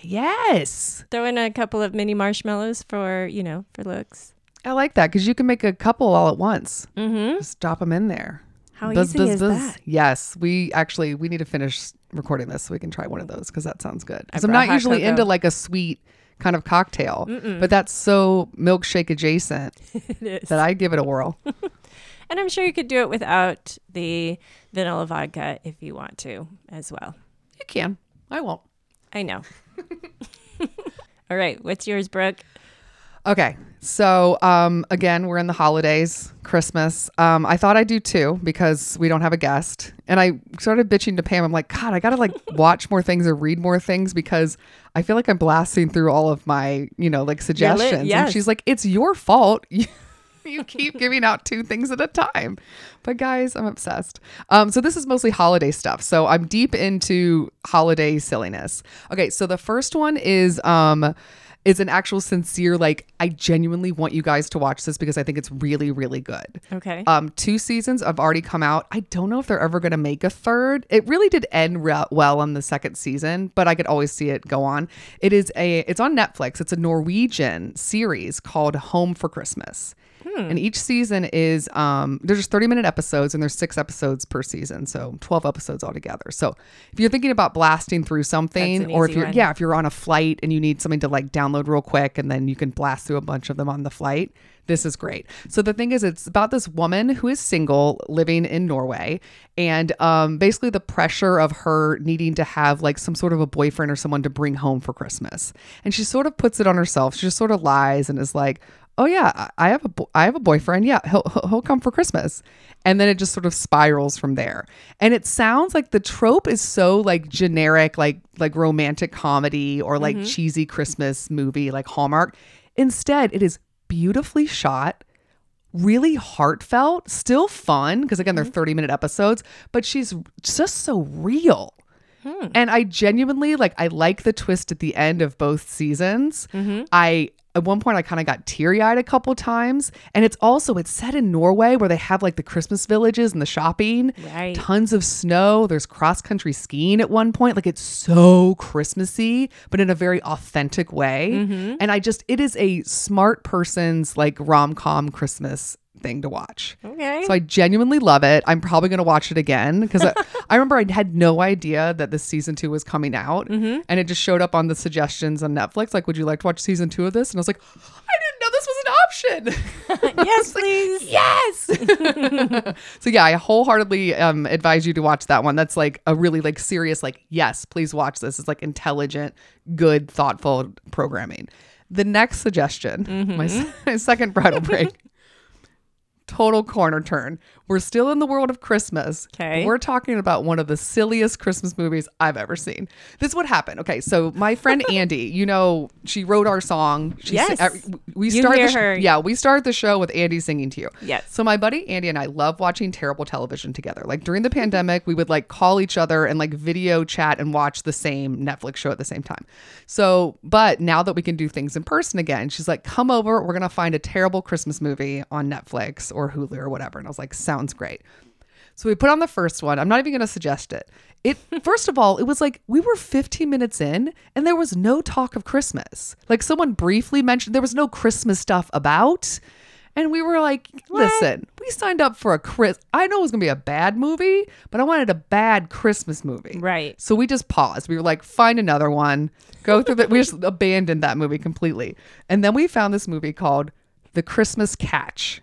Yes. Throw in a couple of mini marshmallows for, you know, for looks. I like that because you can make a couple all at once. Mm-hmm. Just drop them in there. How Buzz, easy buzz, is buzz. that? Yes, we actually we need to finish recording this so we can try one of those because that sounds good. Because I'm not usually cocoa. into like a sweet kind of cocktail, but that's so milkshake adjacent that I give it a whirl. and I'm sure you could do it without the vanilla vodka if you want to as well. you can. I won't. I know. All right. What's yours, Brooke? Okay. So, um, again, we're in the holidays, Christmas. Um, I thought I'd do two because we don't have a guest. And I started bitching to Pam. I'm like, God, I got to like watch more things or read more things because I feel like I'm blasting through all of my, you know, like suggestions. And yes. she's like, it's your fault. you keep giving out two things at a time. But guys, I'm obsessed. Um, so this is mostly holiday stuff. So I'm deep into holiday silliness. Okay, so the first one is um is an actual sincere like I genuinely want you guys to watch this because I think it's really really good. Okay. Um, two seasons have already come out. I don't know if they're ever going to make a third. It really did end re- well on the second season, but I could always see it go on. It is a it's on Netflix. It's a Norwegian series called Home for Christmas. And each season is um there's just 30 minute episodes and there's 6 episodes per season, so 12 episodes altogether. So, if you're thinking about blasting through something or if you're one. yeah, if you're on a flight and you need something to like download real quick and then you can blast through a bunch of them on the flight, this is great. So the thing is, it's about this woman who is single living in Norway, and um, basically the pressure of her needing to have like some sort of a boyfriend or someone to bring home for Christmas, and she sort of puts it on herself. She just sort of lies and is like. Oh yeah, I- have a bo- I have a boyfriend. Yeah, he'll he'll- come for Christmas, and then it just sort of spirals from there. And it sounds like the trope is so like generic, like like romantic comedy or like mm-hmm. cheesy Christmas movie, like Hallmark. Instead, it is beautifully shot, really heartfelt, still fun because again they're mm-hmm. 30 minute episodes, but she's just so real. Hmm. And I genuinely like I like the twist at the end of both seasons. Mm-hmm. I at one point I kind of got teary-eyed a couple times and it's also it's set in Norway where they have like the Christmas villages and the shopping. Right. Tons of snow. There's cross-country skiing at one point. Like it's so Christmassy, but in a very authentic way. Mm-hmm. And I just it is a smart person's like rom-com Christmas thing to watch. Okay. So I genuinely love it. I'm probably going to watch it again because I, I remember I had no idea that this season two was coming out, Mm-hmm. and it just showed up on the suggestions on Netflix. Like, would you like to watch season two of this? And I was like, I didn't know this was an option. yes, please. yes. so yeah, I wholeheartedly um, advise you to watch that one. That's like a really like serious like yes, please watch this. It's like intelligent, good, thoughtful programming. The next suggestion, my, my second bridal break, total corner turn. We're still in the world of Christmas. Okay. We're talking about one of the silliest Christmas movies I've ever seen. This would happen. Okay, so my friend Andy, you know, she wrote our song. She Yes. we hear the sh- her. Yeah, we started the show with Andy singing to you. Yes. So my buddy Andy and I love watching terrible television together. Like during the pandemic, we would like call each other and like video chat and watch the same Netflix show at the same time. So, but now that we can do things in person again, she's like, "Come over. We're gonna find a terrible Christmas movie on Netflix or Hulu or whatever." And I was like, "Sounds great." So we put on the first one. I'm not even going to suggest it. It first of all, it was like we were 15 minutes in and there was no talk of Christmas. Like someone briefly mentioned there was no Christmas stuff about. And we were like, listen, we signed up for a Chris. I know it was going to be a bad movie, but I wanted a bad Christmas movie. Right. So we just paused. We were like, find another one. Go through that. We just abandoned that movie completely. And then we found this movie called The Christmas Catch.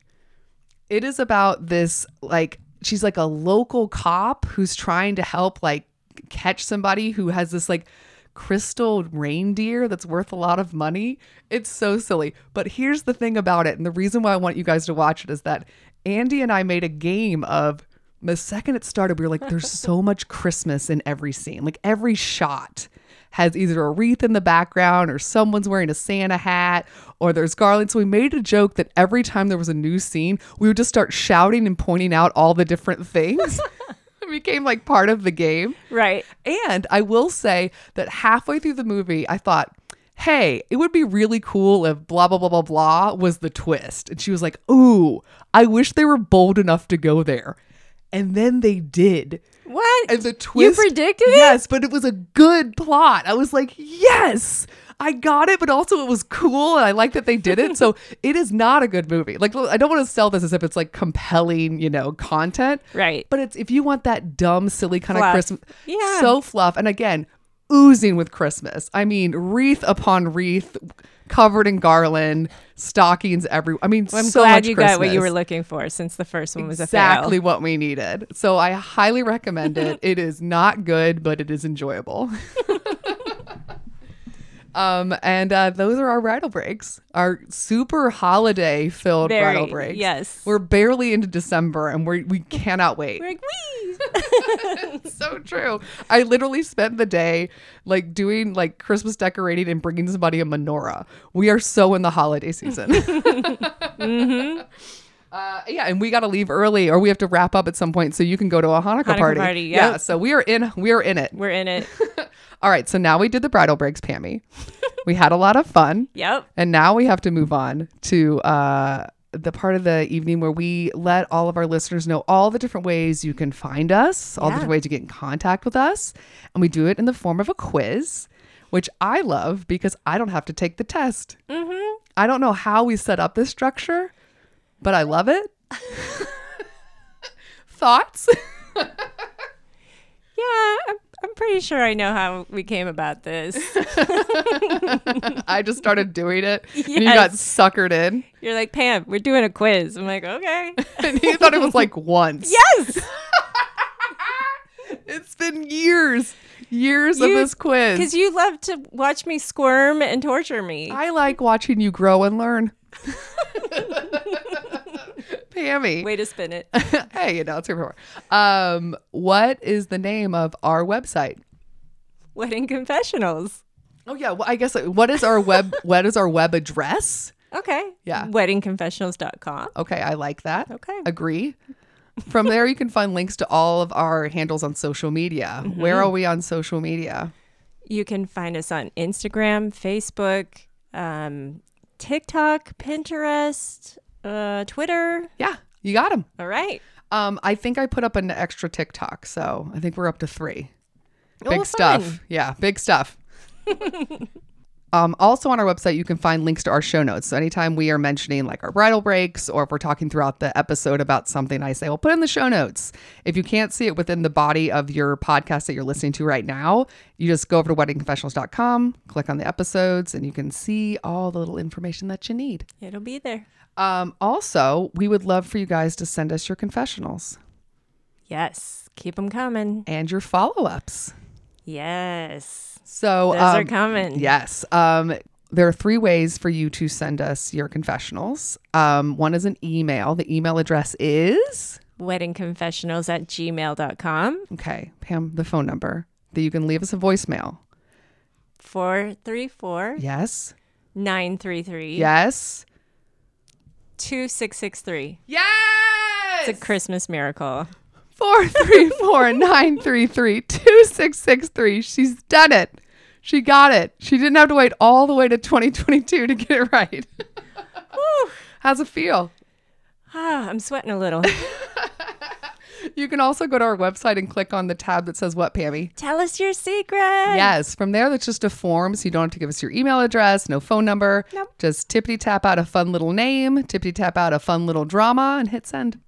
It is about this like she's like a local cop who's trying to help like catch somebody who has this like crystal reindeer that's worth a lot of money. It's so silly. But here's the thing about it and the reason why I want you guys to watch it is that Andy and I made a game of the second it started we were like there's so much Christmas in every scene. Like every shot has either a wreath in the background or someone's wearing a Santa hat or there's garland. So we made a joke that every time there was a new scene, we would just start shouting and pointing out all the different things. it became like part of the game. Right. And I will say that halfway through the movie, I thought, hey, it would be really cool if blah, blah, blah, blah, blah was the twist. And she was like, ooh, I wish they were bold enough to go there. And then they did. What? And the twist. You predicted it? Yes, but it was a good plot. I was like, yes, I got it, but also it was cool. And I like that they did it. so it is not a good movie. Like, I don't want to sell this as if it's like compelling, you know, content. Right. But it's if you want that dumb, silly kind Fluff. of Christmas, Yeah. so fluff. And again, oozing with Christmas. I mean, wreath upon wreath, covered in garland, stockings every. I mean, Well, I'm so glad you got what you were looking for since the first one was a exactly what we needed. So I highly recommend it. it is not good, but it is enjoyable. um, and uh, those are our bridal breaks, our super holiday filled Very, bridal breaks. yes. we're barely into December, and we we cannot wait. We're like, wee. so true. I literally spent the day like doing like Christmas decorating and bringing somebody a menorah. We are so in the holiday season. Mm-hmm. Uh, yeah, and we got to leave early, or we have to wrap up at some point so you can go to a Hanukkah, Hanukkah party. party, Yeah, so we are in. We are in it. We're in it. All right, so now we did the bridal breaks, Pammy. we had a lot of fun, Yep. and now we have to move on to uh, the part of the evening where we let all of our listeners know all the different ways you can find us, all the different ways to get in contact with us, and we do it in the form of a quiz, which I love because I don't have to take the test. Mm-hmm. I don't know how we set up this structure, but I love it. Thoughts? Yeah, I'm, I'm pretty sure I know how we came about this. I just started doing it, and you got suckered in, You're like, Pam, we're doing a quiz. I'm like, okay. and you thought it was like once. yes. It's been years, years of this quiz. Because you love to watch me squirm and torture me. I like watching you grow and learn. Pammy. Way to spin it. hey, you know, it's here for. Um, what is the name of our website? Wedding confessionals. Oh yeah, well, I guess what is our web what is our web address? Okay. Yeah. Weddingconfessionals.com. Okay, I like that. Okay. Agree. From there you can find links to all of our handles on social media. Mm-hmm. Where are we on social media? You can find us on Instagram, Facebook, um, TikTok, Pinterest, uh, Twitter. Yeah, you got them. All right. Um, I think I put up an extra TikTok, so I think we're up to three. Oh, Big stuff. Yeah, big stuff. um, also on our website, you can find links to our show notes. So anytime we are mentioning like our bridal breaks, or if we're talking throughout the episode about something, I say, well, put in the show notes. If you can't see it within the body of your podcast that you're listening to right now, you just go over to weddingconfessionals.com, click on the episodes, and you can see all the little information that you need. It'll be there. Um, also, we would love for you guys to send us your confessionals Yes. Keep them coming. and your follow ups. Yes. So Those are um, coming. Yes. Um, there are three ways for you to send us your confessionals. Um, one is an email. The email address is weddingconfessionals at gmail.com. Okay, Pam, the phone number that you can leave us a voicemail. 434 Yes. 933 Yes. 2663. Yes. It's a Christmas miracle. Four three four nine three three two six six three. She's done it. She got it. She didn't have to wait all the way to 2022 to get it right. How's it feel? Ah, I'm sweating a little. You can also go to our website and click on the tab that says what, Pammy? Tell us your secret. Yes, from there, that's just a form. So you don't have to give us your email address, no phone number. Nope. Just tippity tap out a fun little name, tippity tap out a fun little drama, and hit send.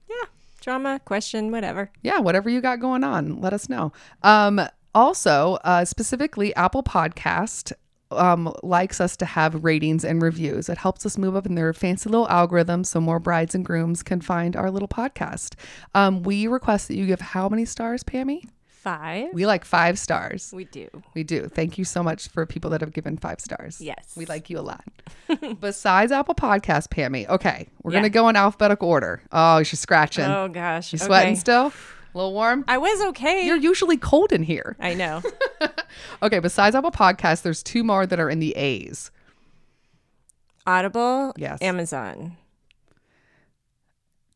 Drama, question, whatever. yeah, whatever you got going on, let us know. Um, also, uh, specifically, Apple Podcast um, likes us to have ratings and reviews. It helps us move up in their fancy little algorithm so more brides and grooms can find our little podcast. Um, we request that you give how many stars, Pammy? Five. We like five stars. We do. We do. Thank you so much for people that have given five stars. Yes. We like you a lot. Besides Apple Podcast, Pammy. Okay. We're Yeah. going to go in alphabetical order. Oh, she's scratching. Oh gosh. you sweating okay. still? A little warm? I was okay. You're usually cold in here. I know. Okay, besides Apple Podcast, there's two more that are in the A's. Audible. Yes. Amazon.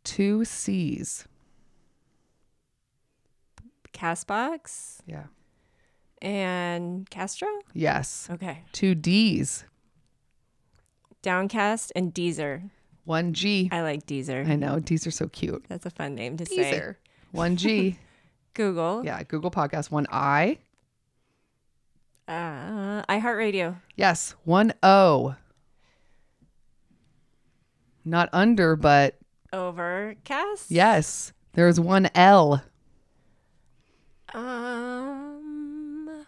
Two C's. Castbox. Yeah. And Castro. Yes. Okay. Two D's. Downcast and Deezer. One G. I like Deezer. I know. Are so cute. That's a fun name to say. Deezer. One G. Google. yeah. Google Podcast. One I. Uh, iHeartRadio. Yes. One O. Not under, but Overcast. yes. There's one L. Um,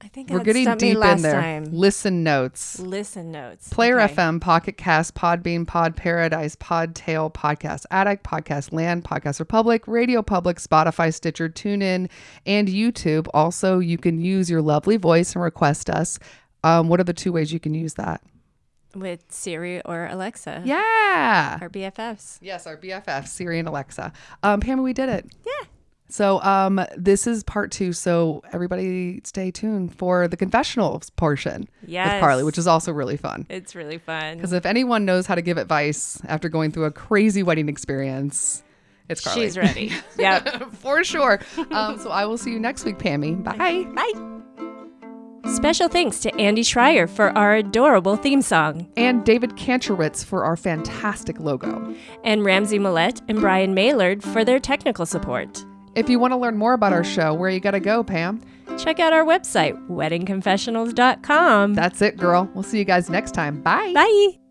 I think We're getting deep in there. Time. Listen notes. Listen notes. Player Okay. FM, Pocket Cast, Podbean, Pod Paradise, Podtail, Podcast Addict, Podcast Land, Podcast Republic, Radio Public, Spotify, Stitcher, TuneIn, and YouTube. Also, you can use your lovely voice and request us. Um, what are the two ways you can use that? with Siri or Alexa. Yeah. Our BFFs. Yes, our BFF, Siri and Alexa. Um, Pam, we did it. Yeah. So um, this is part two. So everybody stay tuned for the confessionals portion Yes. with Carly, which is also really fun. It's really fun. Because if anyone knows how to give advice after going through a crazy wedding experience, it's Carly. She's ready. yep. For sure. Um, so I will see you next week, Pammy. Bye. Bye. Special thanks to Andy Schreier for our adorable theme song, And David Kantrowitz for our fantastic logo. and Ramsey Millette and Brian Maylard for their technical support. If you want to learn more about our show, where you got to go, Pam? Check out our website, weddingconfessionals.com. That's it, girl. We'll see you guys next time. Bye. Bye.